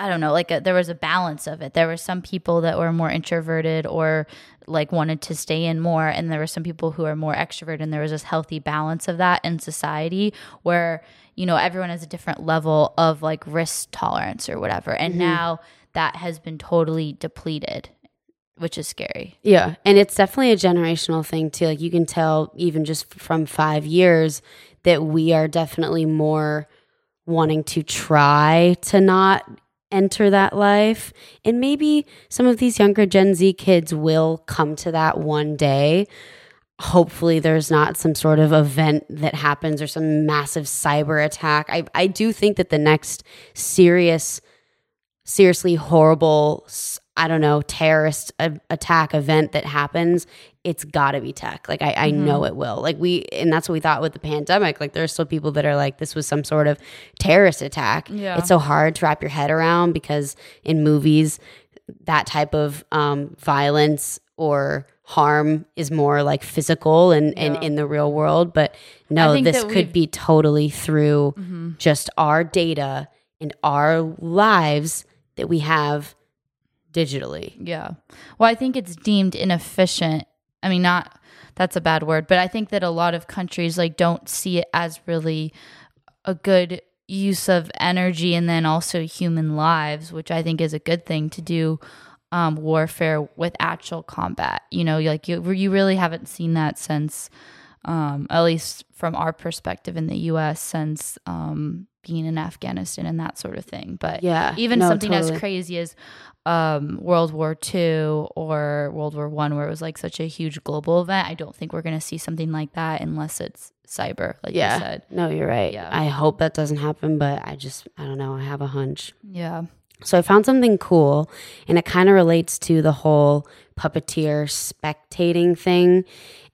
i don't know like a, there was a balance of it. There were some people that were more introverted or like wanted to stay in more and there were some people who are more extroverted and there was this healthy balance of that in society where you know everyone has a different level of like risk tolerance or whatever. And mm-hmm. now that has been totally depleted which is scary. Yeah, and it's definitely a generational thing too. Like you can tell even just from 5 years that we are definitely more wanting to try to not enter that life. And maybe some of these younger Gen Z kids will come to that one day. Hopefully there's not some sort of event that happens or some massive cyber attack. I I do think that the next serious seriously horrible i don't know terrorist a- attack event that happens it's got to be tech. Like I, I know it will. Like we and that's what we thought with the pandemic. Like there's still people that are like this was some sort of terrorist attack. Yeah. it's so hard to wrap your head around because in movies that type of um, violence or harm is more like physical and, and in the real world. But no this could Mm-hmm. be totally through just our data and our lives that we have digitally. Yeah. Well, I think it's deemed inefficient. I mean, not that's a bad word, but I think that a lot of countries like don't see it as really a good use of energy and then also human lives, which I think is a good thing to do um, warfare with actual combat. You know, like you, you really haven't seen that since, um, at least from our perspective in the U.S. since um, being in Afghanistan and that sort of thing. But Yeah, even no, something totally. as crazy as um, World War II or World War One, where it was like such a huge global event, I don't think we're going to see something like that unless it's cyber, like yeah. you said. No, you're right. Yeah. I hope that doesn't happen, but I just I don't know. I have a hunch. Yeah. So I found something cool, and it kind of relates to the whole puppeteer spectating thing.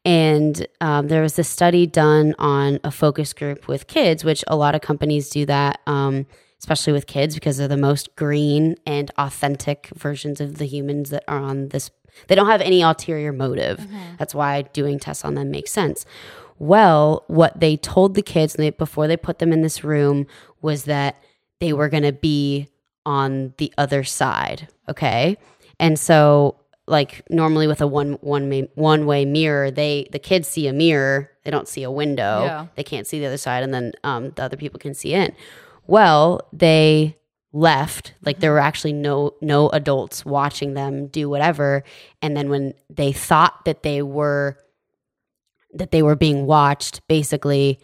And um, there was this study done on a focus group with kids, which a lot of companies do that, um, especially with kids, because they're the most green and authentic versions of the humans that are on this. They don't have any ulterior motive. That's why doing tests on them makes sense. Well, what they told the kids they, before they put them in this room was that they were going to be on the other side. Okay. And so, like normally with a one one one way mirror, they the kids see a mirror, they don't see a window. Yeah. They can't see the other side, and then um, the other people can see in. Well, they left like there were actually no no adults watching them do whatever and then when they thought that they were that they were being watched basically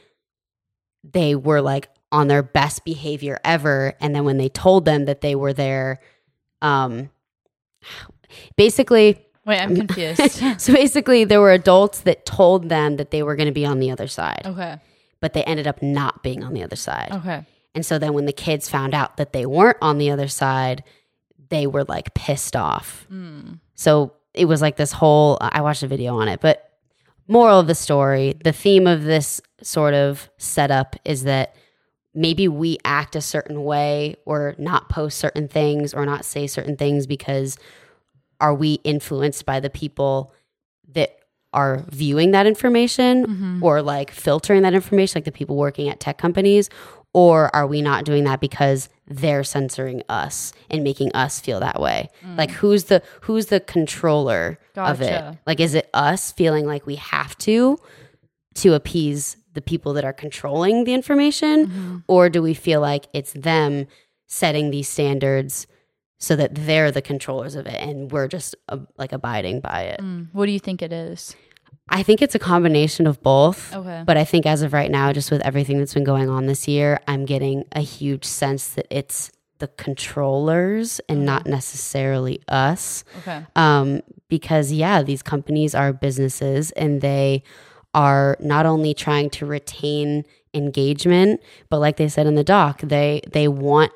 they were like on their best behavior ever and then when they told them that they were there um basically Wait, I'm confused. *laughs* so basically there were adults that told them that they were going to be on the other side okay. but they ended up not being on the other side Okay. and so then when the kids found out that they weren't on the other side they were like pissed off Mm. so it was like this whole I watched a video on it, but moral of the story, the theme of this sort of setup is that maybe we act a certain way or not post certain things or not say certain things because are we influenced by the people that are viewing that information mm-hmm. or like filtering that information like the people working at tech companies? Or are we not doing that because they're censoring us and making us feel that way? Mm. Like who's the who's the controller of it? Like is it us feeling like we have to to appease the people that are controlling the information? Mm-hmm. Or do we feel like it's them setting these standards so that they're the controllers of it and we're just uh, like abiding by it Mm. What do you think it is? i think it's a combination of both Okay. but I think as of right now, just with everything that's been going on this year, I'm getting a huge sense that it's the controllers and not necessarily us. Okay. Um, because, yeah, these companies are businesses and they are not only trying to retain engagement, but like they said in the doc, they, they want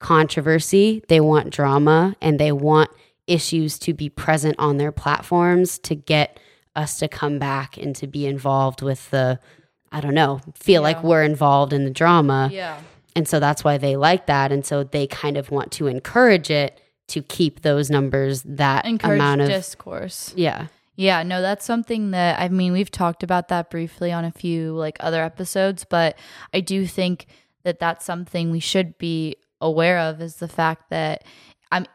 controversy, they want drama, and they want issues to be present on their platforms to get us to come back and to be involved with the I don't know, feel like we're involved in the drama. Yeah. And so that's why they like that. And so they kind of want to encourage it to keep those numbers that Encourage amount of discourse. Yeah. Yeah, no, that's something that I mean, we've talked about that briefly on a few like other episodes, but I do think that that's something we should be aware of is the fact that I'm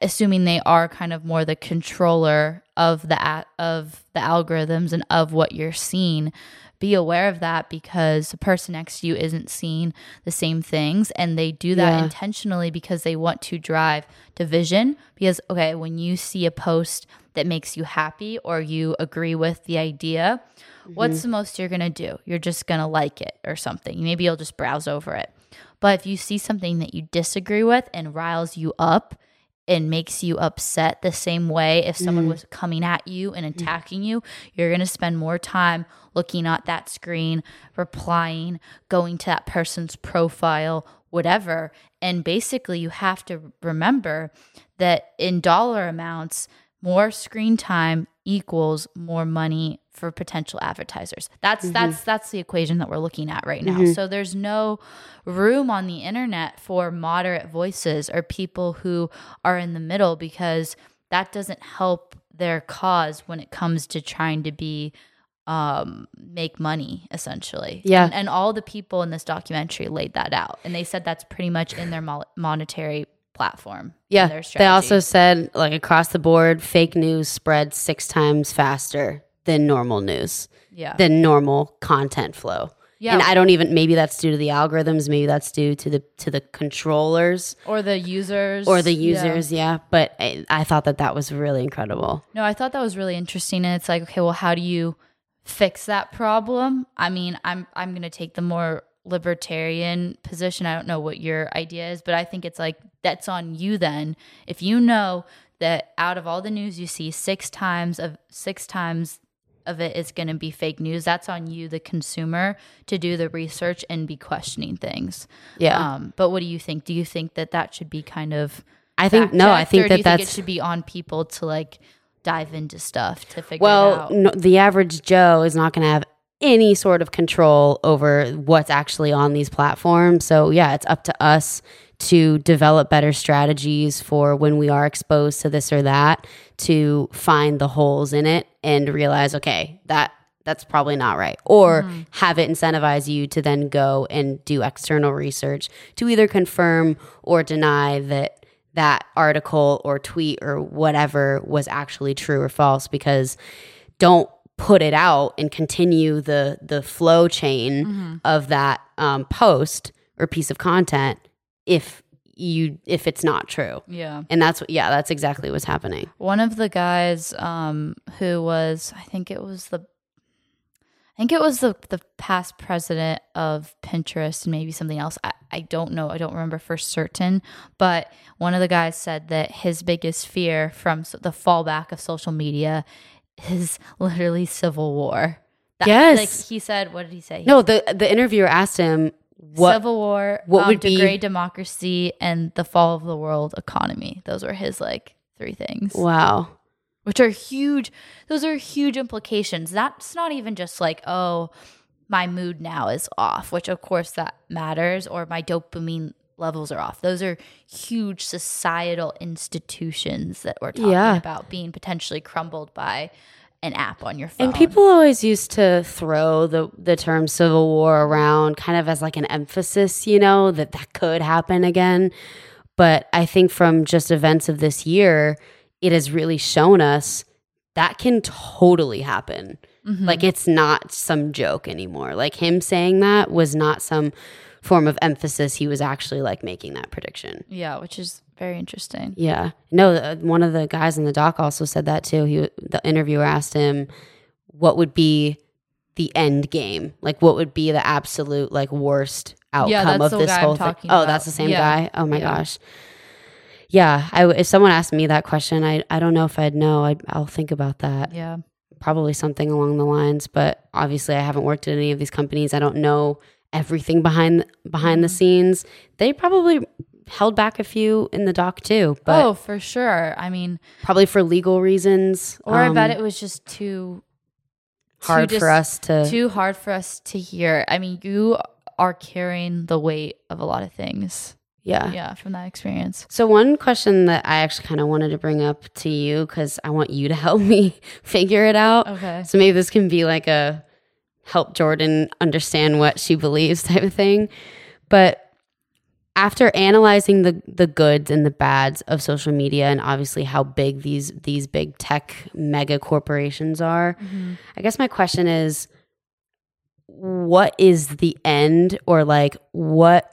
assuming they are kind of more the controller of the of the algorithms and of what you're seeing. Be aware of that because the person next to you isn't seeing the same things and they do that Yeah. intentionally because they want to drive division because okay, when you see a post that makes you happy or you agree with the idea, what's mm-hmm. the most you're going to do? You're just going to like it or something. Maybe you'll just browse over it. But if you see something that you disagree with and riles you up and makes you upset the same way if someone mm. was coming at you and mm. attacking you, you're going to spend more time looking at that screen, replying, going to that person's profile, whatever. And basically, you have to remember that in dollar amounts, more screen time equals more money for potential advertisers. That's that's that's the equation that we're looking at right now. So there's no room on the internet for moderate voices or people who are in the middle because that doesn't help their cause when it comes to trying to be um make money essentially Yeah. and, and all the people in this documentary laid that out and they said that's pretty much in their mo- monetary platform Yeah. They also said like across the board, fake news spreads six times faster than normal news, Yeah. than normal content flow. yeah. And I don't even maybe that's due to the algorithms, maybe that's due to the to the controllers or the users. or the Yeah. users, yeah. But I, I thought that that was really incredible. No, I thought that was really interesting. And it's like, okay, well, how do you fix that problem? I mean, I'm I'm gonna take the more libertarian position. I don't know what your idea is, but I think it's like that's on you then. If you know that out of all the news you see, six times of six times of it is going to be fake news. That's on you, the consumer, to do the research and be questioning things. Yeah. Um, but what do you think? Do you think that that should be kind of I think no, I think that think that's it should be on people to like dive into stuff to figure Well, out. no, the average Joe is not going to have any sort of control over what's actually on these platforms. So, yeah, it's up to us to develop better strategies for when we are exposed to this or that to find the holes in it and realize, okay, that that's probably not right. Or mm-hmm. have it incentivize you to then go and do external research to either confirm or deny that that article or tweet or whatever was actually true or false because don't put it out and continue the the flow chain of that um, post or piece of content if you if it's not true yeah. and that's what yeah that's exactly what's happening One of the guys um, who was, I think it was the, I think it was the the past president of Pinterest and maybe something else. I, I don't know. I don't remember for certain. But one of the guys said that his biggest fear from the fallback of social media is *laughs* literally civil war. That, Yes. Like he said, what did he say? no the the interviewer asked him what civil war, what um, would be- degrade democracy, and the fall of the world economy. Those were his like three things, wow which are huge. Those are huge implications. That's not even just like oh, my mood now is off, which of course that matters, or my dopamine levels are off. Those are huge societal institutions that we're talking Yeah. about being potentially crumbled by an app on your phone. And people always used to throw the the term civil war around kind of as like an emphasis, you know, that that could happen again. But I think from just events of this year, it has really shown us that can totally happen. Mm-hmm. Like it's not some joke anymore. Like him saying that was not some form of emphasis. He was actually like making that prediction. yeah, which is very interesting. Yeah. No, uh, one of the guys in the doc also said that too. He the interviewer asked him what would be the end game? Like what would be the absolute like worst outcome that's of this whole thing? Oh, about. that's the same Yeah. guy. Oh my Yeah. gosh. Yeah, I, if someone asked me that question, I, I don't know if I'd know. I'd, I'll think about that. Yeah. Probably something along the lines, but obviously I haven't worked at any of these companies. I don't know everything behind behind the scenes. They probably held back a few in the doc too, but oh, for sure. I mean, probably for legal reasons. or I bet um, it was just too hard too for us to. too hard for us to hear. I mean, you are carrying the weight of a lot of things. yeah. Yeah, from that experience. So one question that I actually kind of wanted to bring up to you because I want you to *laughs* help me figure it out. Okay. So maybe this can be like a help Jordan understand what she believes *laughs* type of thing. But after analyzing the the goods and the bads of social media and obviously how big these these big tech mega corporations are, mm-hmm. I guess my question is what is the end or like what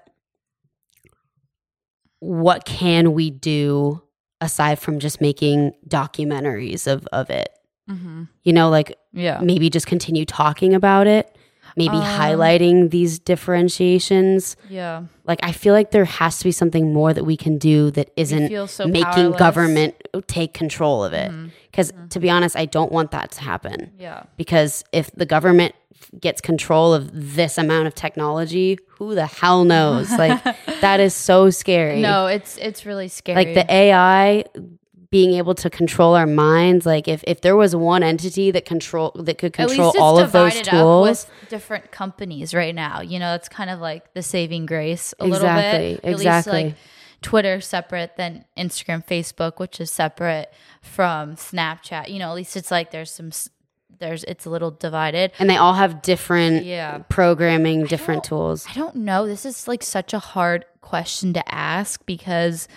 what can we do aside from just making documentaries of of it? Mm-hmm. You know, like Yeah. maybe just continue talking about it, maybe Um, highlighting these differentiations. Yeah. Like I feel like there has to be something more that we can do that isn't so making powerless. government take control of it. Mhm. Cuz to be honest, I don't want that to happen. Yeah. Because if the government gets control of this amount of technology, who the hell knows? Like *laughs* that is so scary. No, it's it's really scary. Like the AI being able to control our minds like if, if there was one entity that control that could control all of those tools up with different companies right now. You know, it's kind of like the saving grace a Exactly, little bit. At exactly. least like Twitter separate than Instagram, Facebook, which is separate from Snapchat. You know, at least it's like there's some there's it's a little divided. and they all have different Yeah. programming different don't- tools I don't know. This is like such a hard question to ask because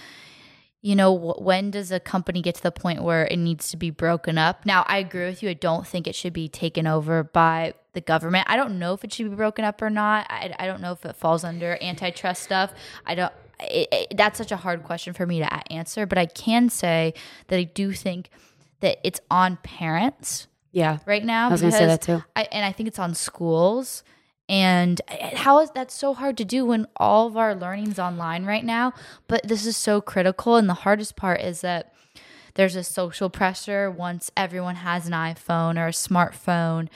you know, when does a company get to the point where it needs to be broken up? Now, I agree with you. I don't think it should be taken over by the government. I don't know if it should be broken up or not. I, I don't know if it falls under antitrust stuff. I don't. It, it, that's such a hard question for me to answer, but I can say that I do think that it's on parents Yeah. right now. I was going to say that too. I, and I think it's on schools. And how is that so hard to do when all of our learning's online right now? But this is so critical. And the hardest part is that there's a social pressure once everyone has an iPhone or a smartphone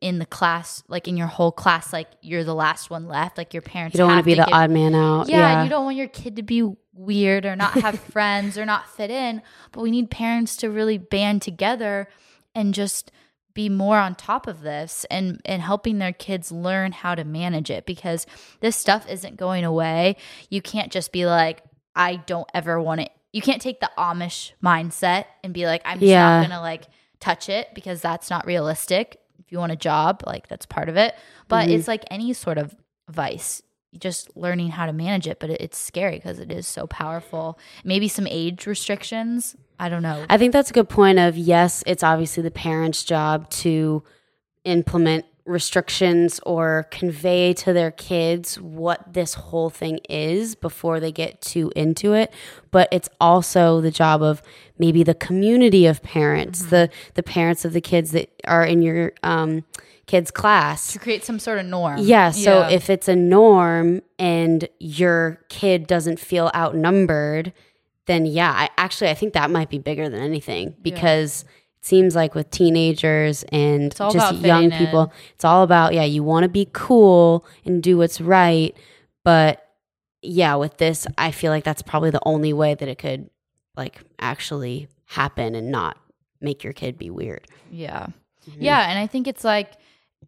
in the class, like in your whole class, like you're the last one left. Like your parents You don't want to be the give- odd man out. yeah, Yeah. you don't want your kid to be weird or not have *laughs* friends or not fit in. But we need parents to really band together and just be more on top of this and and helping their kids learn how to manage it because this stuff isn't going away. You can't just be like, I don't ever want it. You can't take the Amish mindset and be like, I'm just Yeah. not gonna like touch it because that's not realistic. If you want a job, like that's part of it. But Mhm. it's like any sort of vice just learning how to manage it but it's scary because it is so powerful maybe some age restrictions i don't know. I think that's a good point of yes, it's obviously the parents' job to implement restrictions or convey to their kids what this whole thing is before they get too into it. But it's also the job of maybe the community of parents the the parents of the kids that are in your um kids class. To create some sort of norm. Yeah, so if it's a norm and your kid doesn't feel outnumbered, then yeah, I actually I think that might be bigger than anything because it seems like with teenagers and just young people, in. it's all about yeah, you want to be cool and do what's right, but yeah, with this, I feel like that's probably the only way that it could like actually happen and not make your kid be weird. yeah mm-hmm. yeah and i think it's like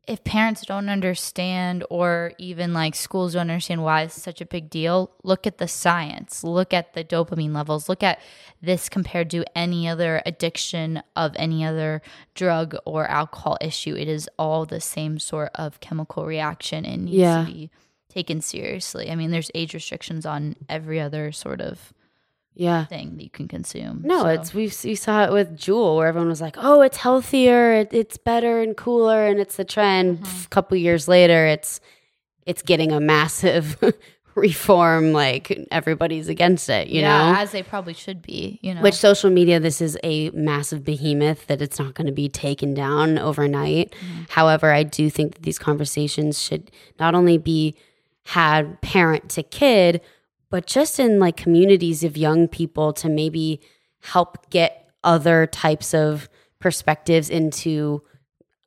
if parents don't understand or even like schools don't understand why it's such a big deal look at the science. Look at the dopamine levels. Look at this compared to any other addiction of any other drug or alcohol issue. It is all the same sort of chemical reaction and needs Yeah. to be taken seriously. I mean there's age restrictions on every other sort of Yeah. thing that you can consume No, So- it's we we saw it with Juul where everyone was like, "Oh, it's healthier, it, it's better and cooler, and it's the trend." Mm-hmm. A couple years later, it's it's getting a massive *laughs* reform. Like everybody's against it, you yeah know. as they probably should be you know Which social media, this is a massive behemoth that it's not going to be taken down overnight. Mm-hmm. However, I do think that these conversations should not only be had parent to kid, but just in like communities of young people to maybe help get other types of perspectives into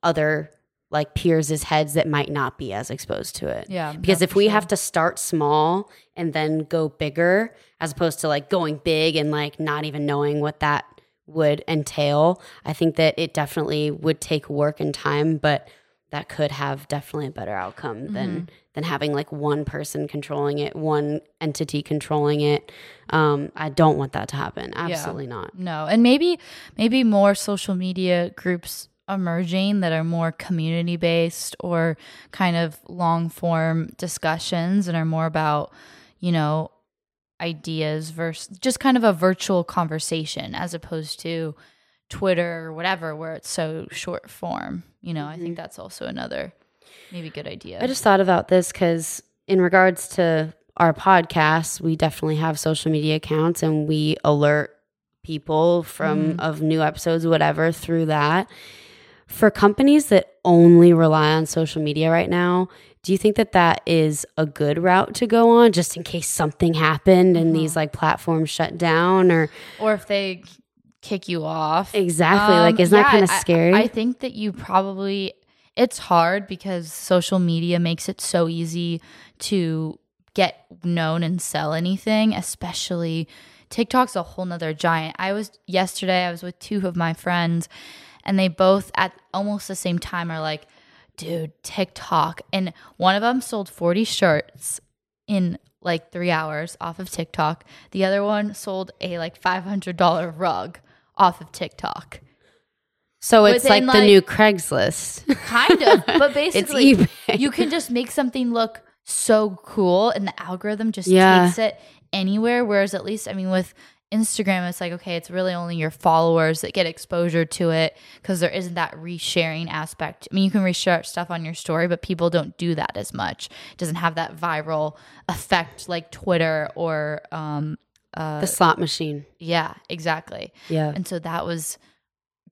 other like peers' heads that might not be as exposed to it. yeah Because if we sure. have to start small and then go bigger, as opposed to like going big and like not even knowing what that would entail, I think that it definitely would take work and time, but that could have definitely a better outcome Mm-hmm. than than having like one person controlling it, one entity controlling it. Um, I don't want that to happen. Absolutely not. No, and maybe maybe more social media groups emerging that are more community based or kind of long form discussions and are more about, you know, ideas versus just kind of a virtual conversation as opposed to Twitter or whatever where it's so short form. You know, I think that's also another maybe good idea. I just thought about this because, in regards to our podcast, we definitely have social media accounts and we alert people from of new episodes, whatever, through that. For companies that only rely on social media right now, do you think that that is a good route to go on, just in case something happened and these like platforms shut down, or or if they kick you off. exactly Um, like isn't that kind of I- scary? I, think that you probably it's hard because social media makes it so easy to get known and sell anything, especially TikTok's a whole nother giant. I was yesterday, I was with two of my friends, and they both at almost the same time are like, dude, TikTok. And one of them sold 40 shirts in like three hours off of TikTok. The other one sold a like $500 rug off of TikTok. So it's like, within, the like- new Craigslist. Kind of, *laughs* but basically, you can just make something look so cool, and the algorithm just Yeah. takes it anywhere. Whereas, at least, I mean, with Instagram, it's like, okay, it's really only your followers that get exposure to it because there isn't that resharing aspect. I mean, you can reshare stuff on your story, but people don't do that as much. It doesn't have that viral effect like Twitter or, um, uh, the slot machine. yeah, exactly. Yeah. And so that was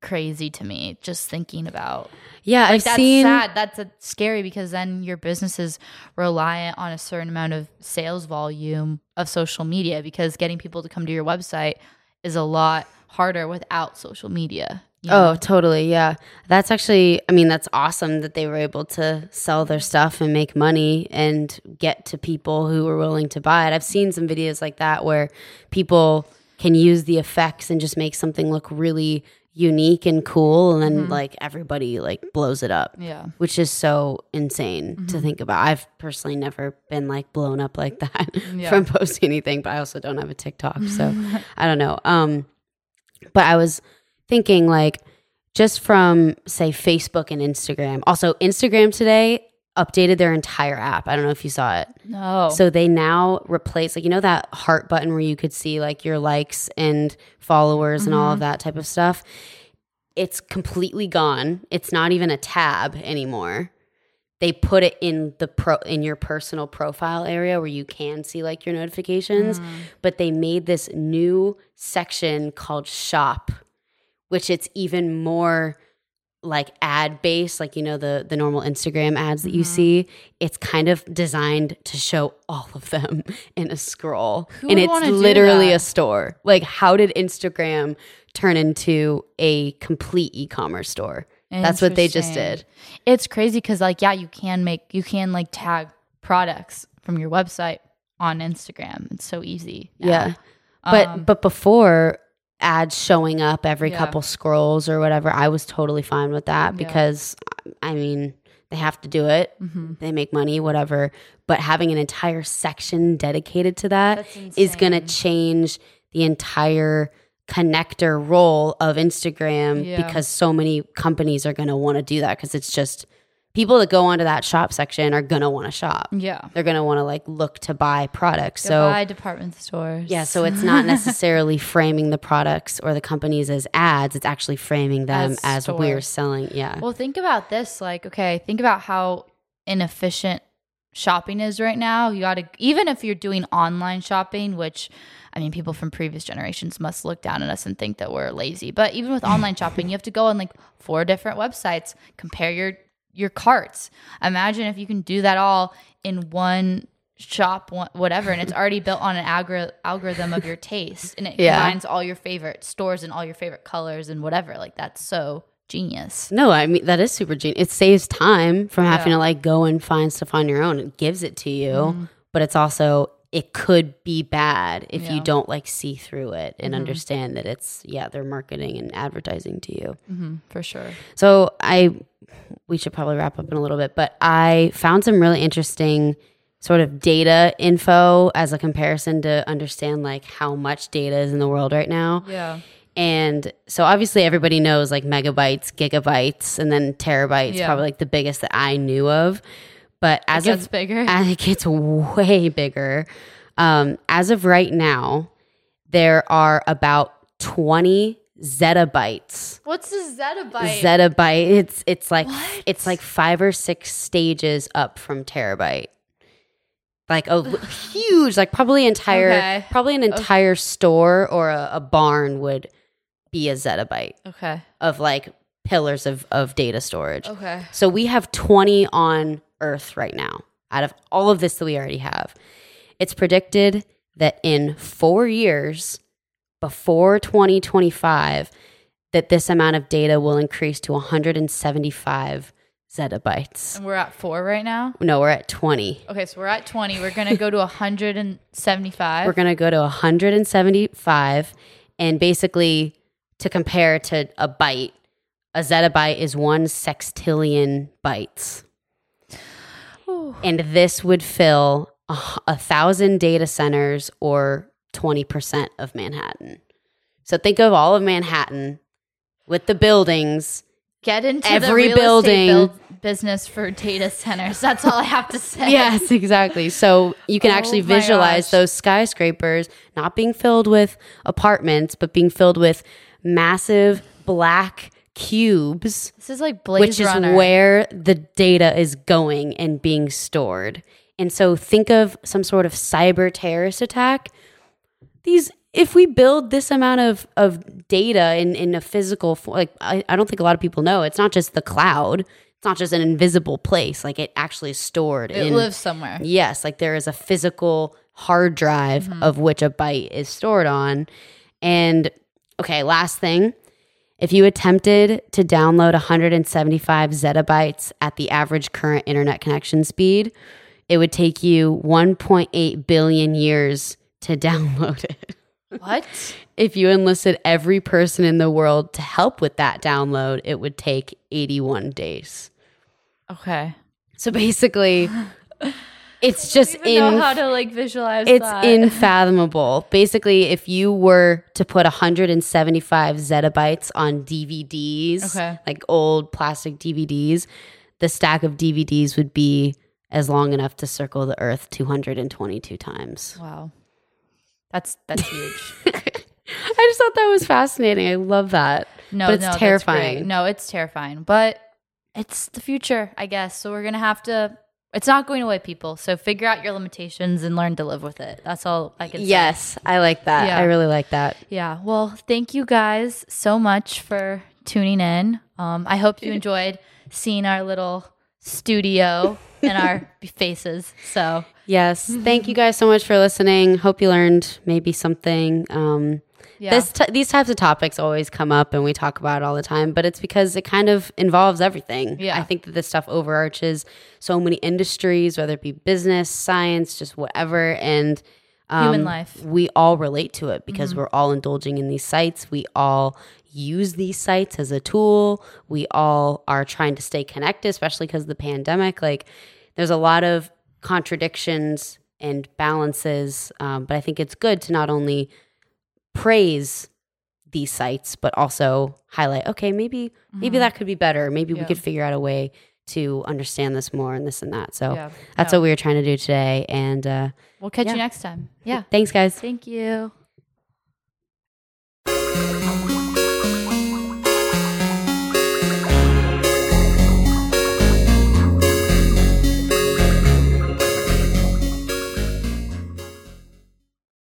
crazy to me just thinking about Yeah, I've that's seen sad that's uh scary because then your business is reliant on a certain amount of sales volume of social media because getting people to come to your website is a lot harder without social media you Oh, totally. Yeah. That's actually, I mean, that's awesome that they were able to sell their stuff and make money and get to people who were willing to buy it. I've seen some videos like that where people can use the effects and just make something look really unique and cool and then like everybody like blows it up. yeah Which is so insane to think about. I've personally never been like blown up like that *laughs* Yeah. from posting anything, but I also don't have a TikTok, so *laughs* I don't know. Um, but I was thinking like just from say Facebook and Instagram. Also, Instagram today updated their entire app. I don't know if you saw it. no So they now replace like you know that heart button where you could see like your likes and followers and all of mm-hmm. that type of stuff. It's completely gone. It's not even a tab anymore. They put it in the pro in your personal profile area where you can see like your notifications, mm. but they made this new section called shop, which it's even more like ad base, like you know the the normal instagram ads that you see it's kind of designed to show all of them *laughs* in a scroll. Who and it's literally a store. Like how did instagram turn into a complete e-commerce store? That's what they just did. It's crazy because like yeah you can make you can like tag products from your website on instagram. It's so easy now. yeah. But Um, but before ads showing up every Yeah. couple scrolls or whatever i was totally fine with that Yeah. because i mean they have to do it mhm. they make money, whatever. But having an entire section dedicated to That's going to change the entire connector role of Instagram Yeah. because so many companies are going to want to do that because it's just people that go onto that shop section are to want to shop. yeah They're to want to like look to buy products. So Goodbye, department stores yeah, so it's *laughs* not necessarily framing the products or the companies as ads, it's actually framing them As as, we're selling, yeah. Well, think about this. Like, okay, think about how inefficient shopping is right now. You got to, even if you're doing online shopping, which I mean, people from previous generations must look down at us and think that we're lazy. But even with *laughs* online shopping, you have to go on like four different websites, compare your your carts. Imagine if you can do that all in one shop, one, whatever, and it's already built on an algor- algorithm of your taste, and it Yeah. combines all your favorite stores and all your favorite colors and whatever. Like that's so genius. No, I mean that is super genius. It saves time from having to like go and find stuff on your own. It gives it to you, Mm-hmm. but it's also it could be bad if Yeah. Mm-hmm. you don't like see through it and understand that it's yeah they're marketing and advertising to you. hmm for sure. So I we should probably wrap up in a little bit, but I found some really interesting sort of data info as a comparison to understand like how much data is in the world right now. Yeah. And so obviously everybody knows like megabytes, gigabytes, and then terabytes, Yeah. probably like the biggest that I knew of. But as it gets of bigger. as *laughs* it gets way bigger, um, as of right now, there are about 20 zettabytes. What's a zettabyte? Zettabyte. It's it's like What? it's like five or six stages up from terabyte. Like a huge, like probably entire, Okay. probably an entire store or a, a barn would be a zettabyte okay. of like pillars of of data storage. Okay. So we have 20 on Earth right now out of all of this that we already have. It's predicted that in four years, before 2025, that this amount of data will increase to 175 zettabytes. And we're at four right now. No, we're at 20. Okay, so we're at 20. We're going to go to *laughs* 175. We're going to go to 175. And basically, to compare to a byte, a zettabyte is one sextillion bytes. Ooh. and this would fill a thousand data centers or 20% of manhattan so think of all of manhattan with the buildings Get into Every the real building- build business for data centers. That's all I have to say. yes, exactly. So you can Oh actually visualize gosh. those skyscrapers not being filled with apartments, but being filled with massive black cubes, This is like Blaze which is where the data is going and being stored. And so think of some sort of cyber terrorist attack. These if we build this amount of, of data in, in a physical form, like I, I don't think a lot of people know, it's not just the cloud. It's not just an invisible place. Like it actually is stored it in lives somewhere. Yes, like there is a physical hard drive mm-hmm. of which a byte is stored on. And okay, last thing. If you attempted to download 175 zettabytes at the average current internet connection speed, it would take you 1.8 billion years to download it. What? *laughs* If you enlisted every person in the world to help with that download, it would take 81 days. Okay. So basically, *laughs* it's just I don't in know how to like visualize it's that. unfathomable. Basically, if you were to put 175 zettabytes on DVDs, Okay. like old plastic DVDs, the stack of DVDs would be as long enough to circle the earth 222 times. wow. That's that's huge. *laughs* I just thought that was fascinating. I love that. No, But it's no, terrifying. No, it's terrifying, but it's the future, I guess. So we're gonna have to. It's not going away, people. So figure out your limitations and learn to live with it. That's all I can say. Yes, I like that. Yeah. I really like that. Yeah. Well, thank you guys so much for tuning in. Um, I hope you enjoyed seeing our little studio and our *laughs* faces. So Yes. Thank you guys so much for listening. Hope you learned maybe something. Um, yeah, This t- these types of topics always come up and we talk about it all the time, but it's because it kind of involves everything. Yeah. I think that this stuff overarches so many industries, whether it be business, science, just whatever, and um, Human life. Mm-hmm. We all relate to it because we're all indulging in these sites. We all use these sites as a tool. We all are trying to stay connected, especially because of the pandemic. Like, there's a lot of contradictions and balances, um, but I think it's good to not only praise these sites but also highlight okay maybe maybe that could be better maybe we Mm-hmm. Could figure out a way to understand this more and this and that so Yeah. that's No. what we were trying to do today and uh we'll catch yeah. you next time. Yeah. thanks guys Thank you.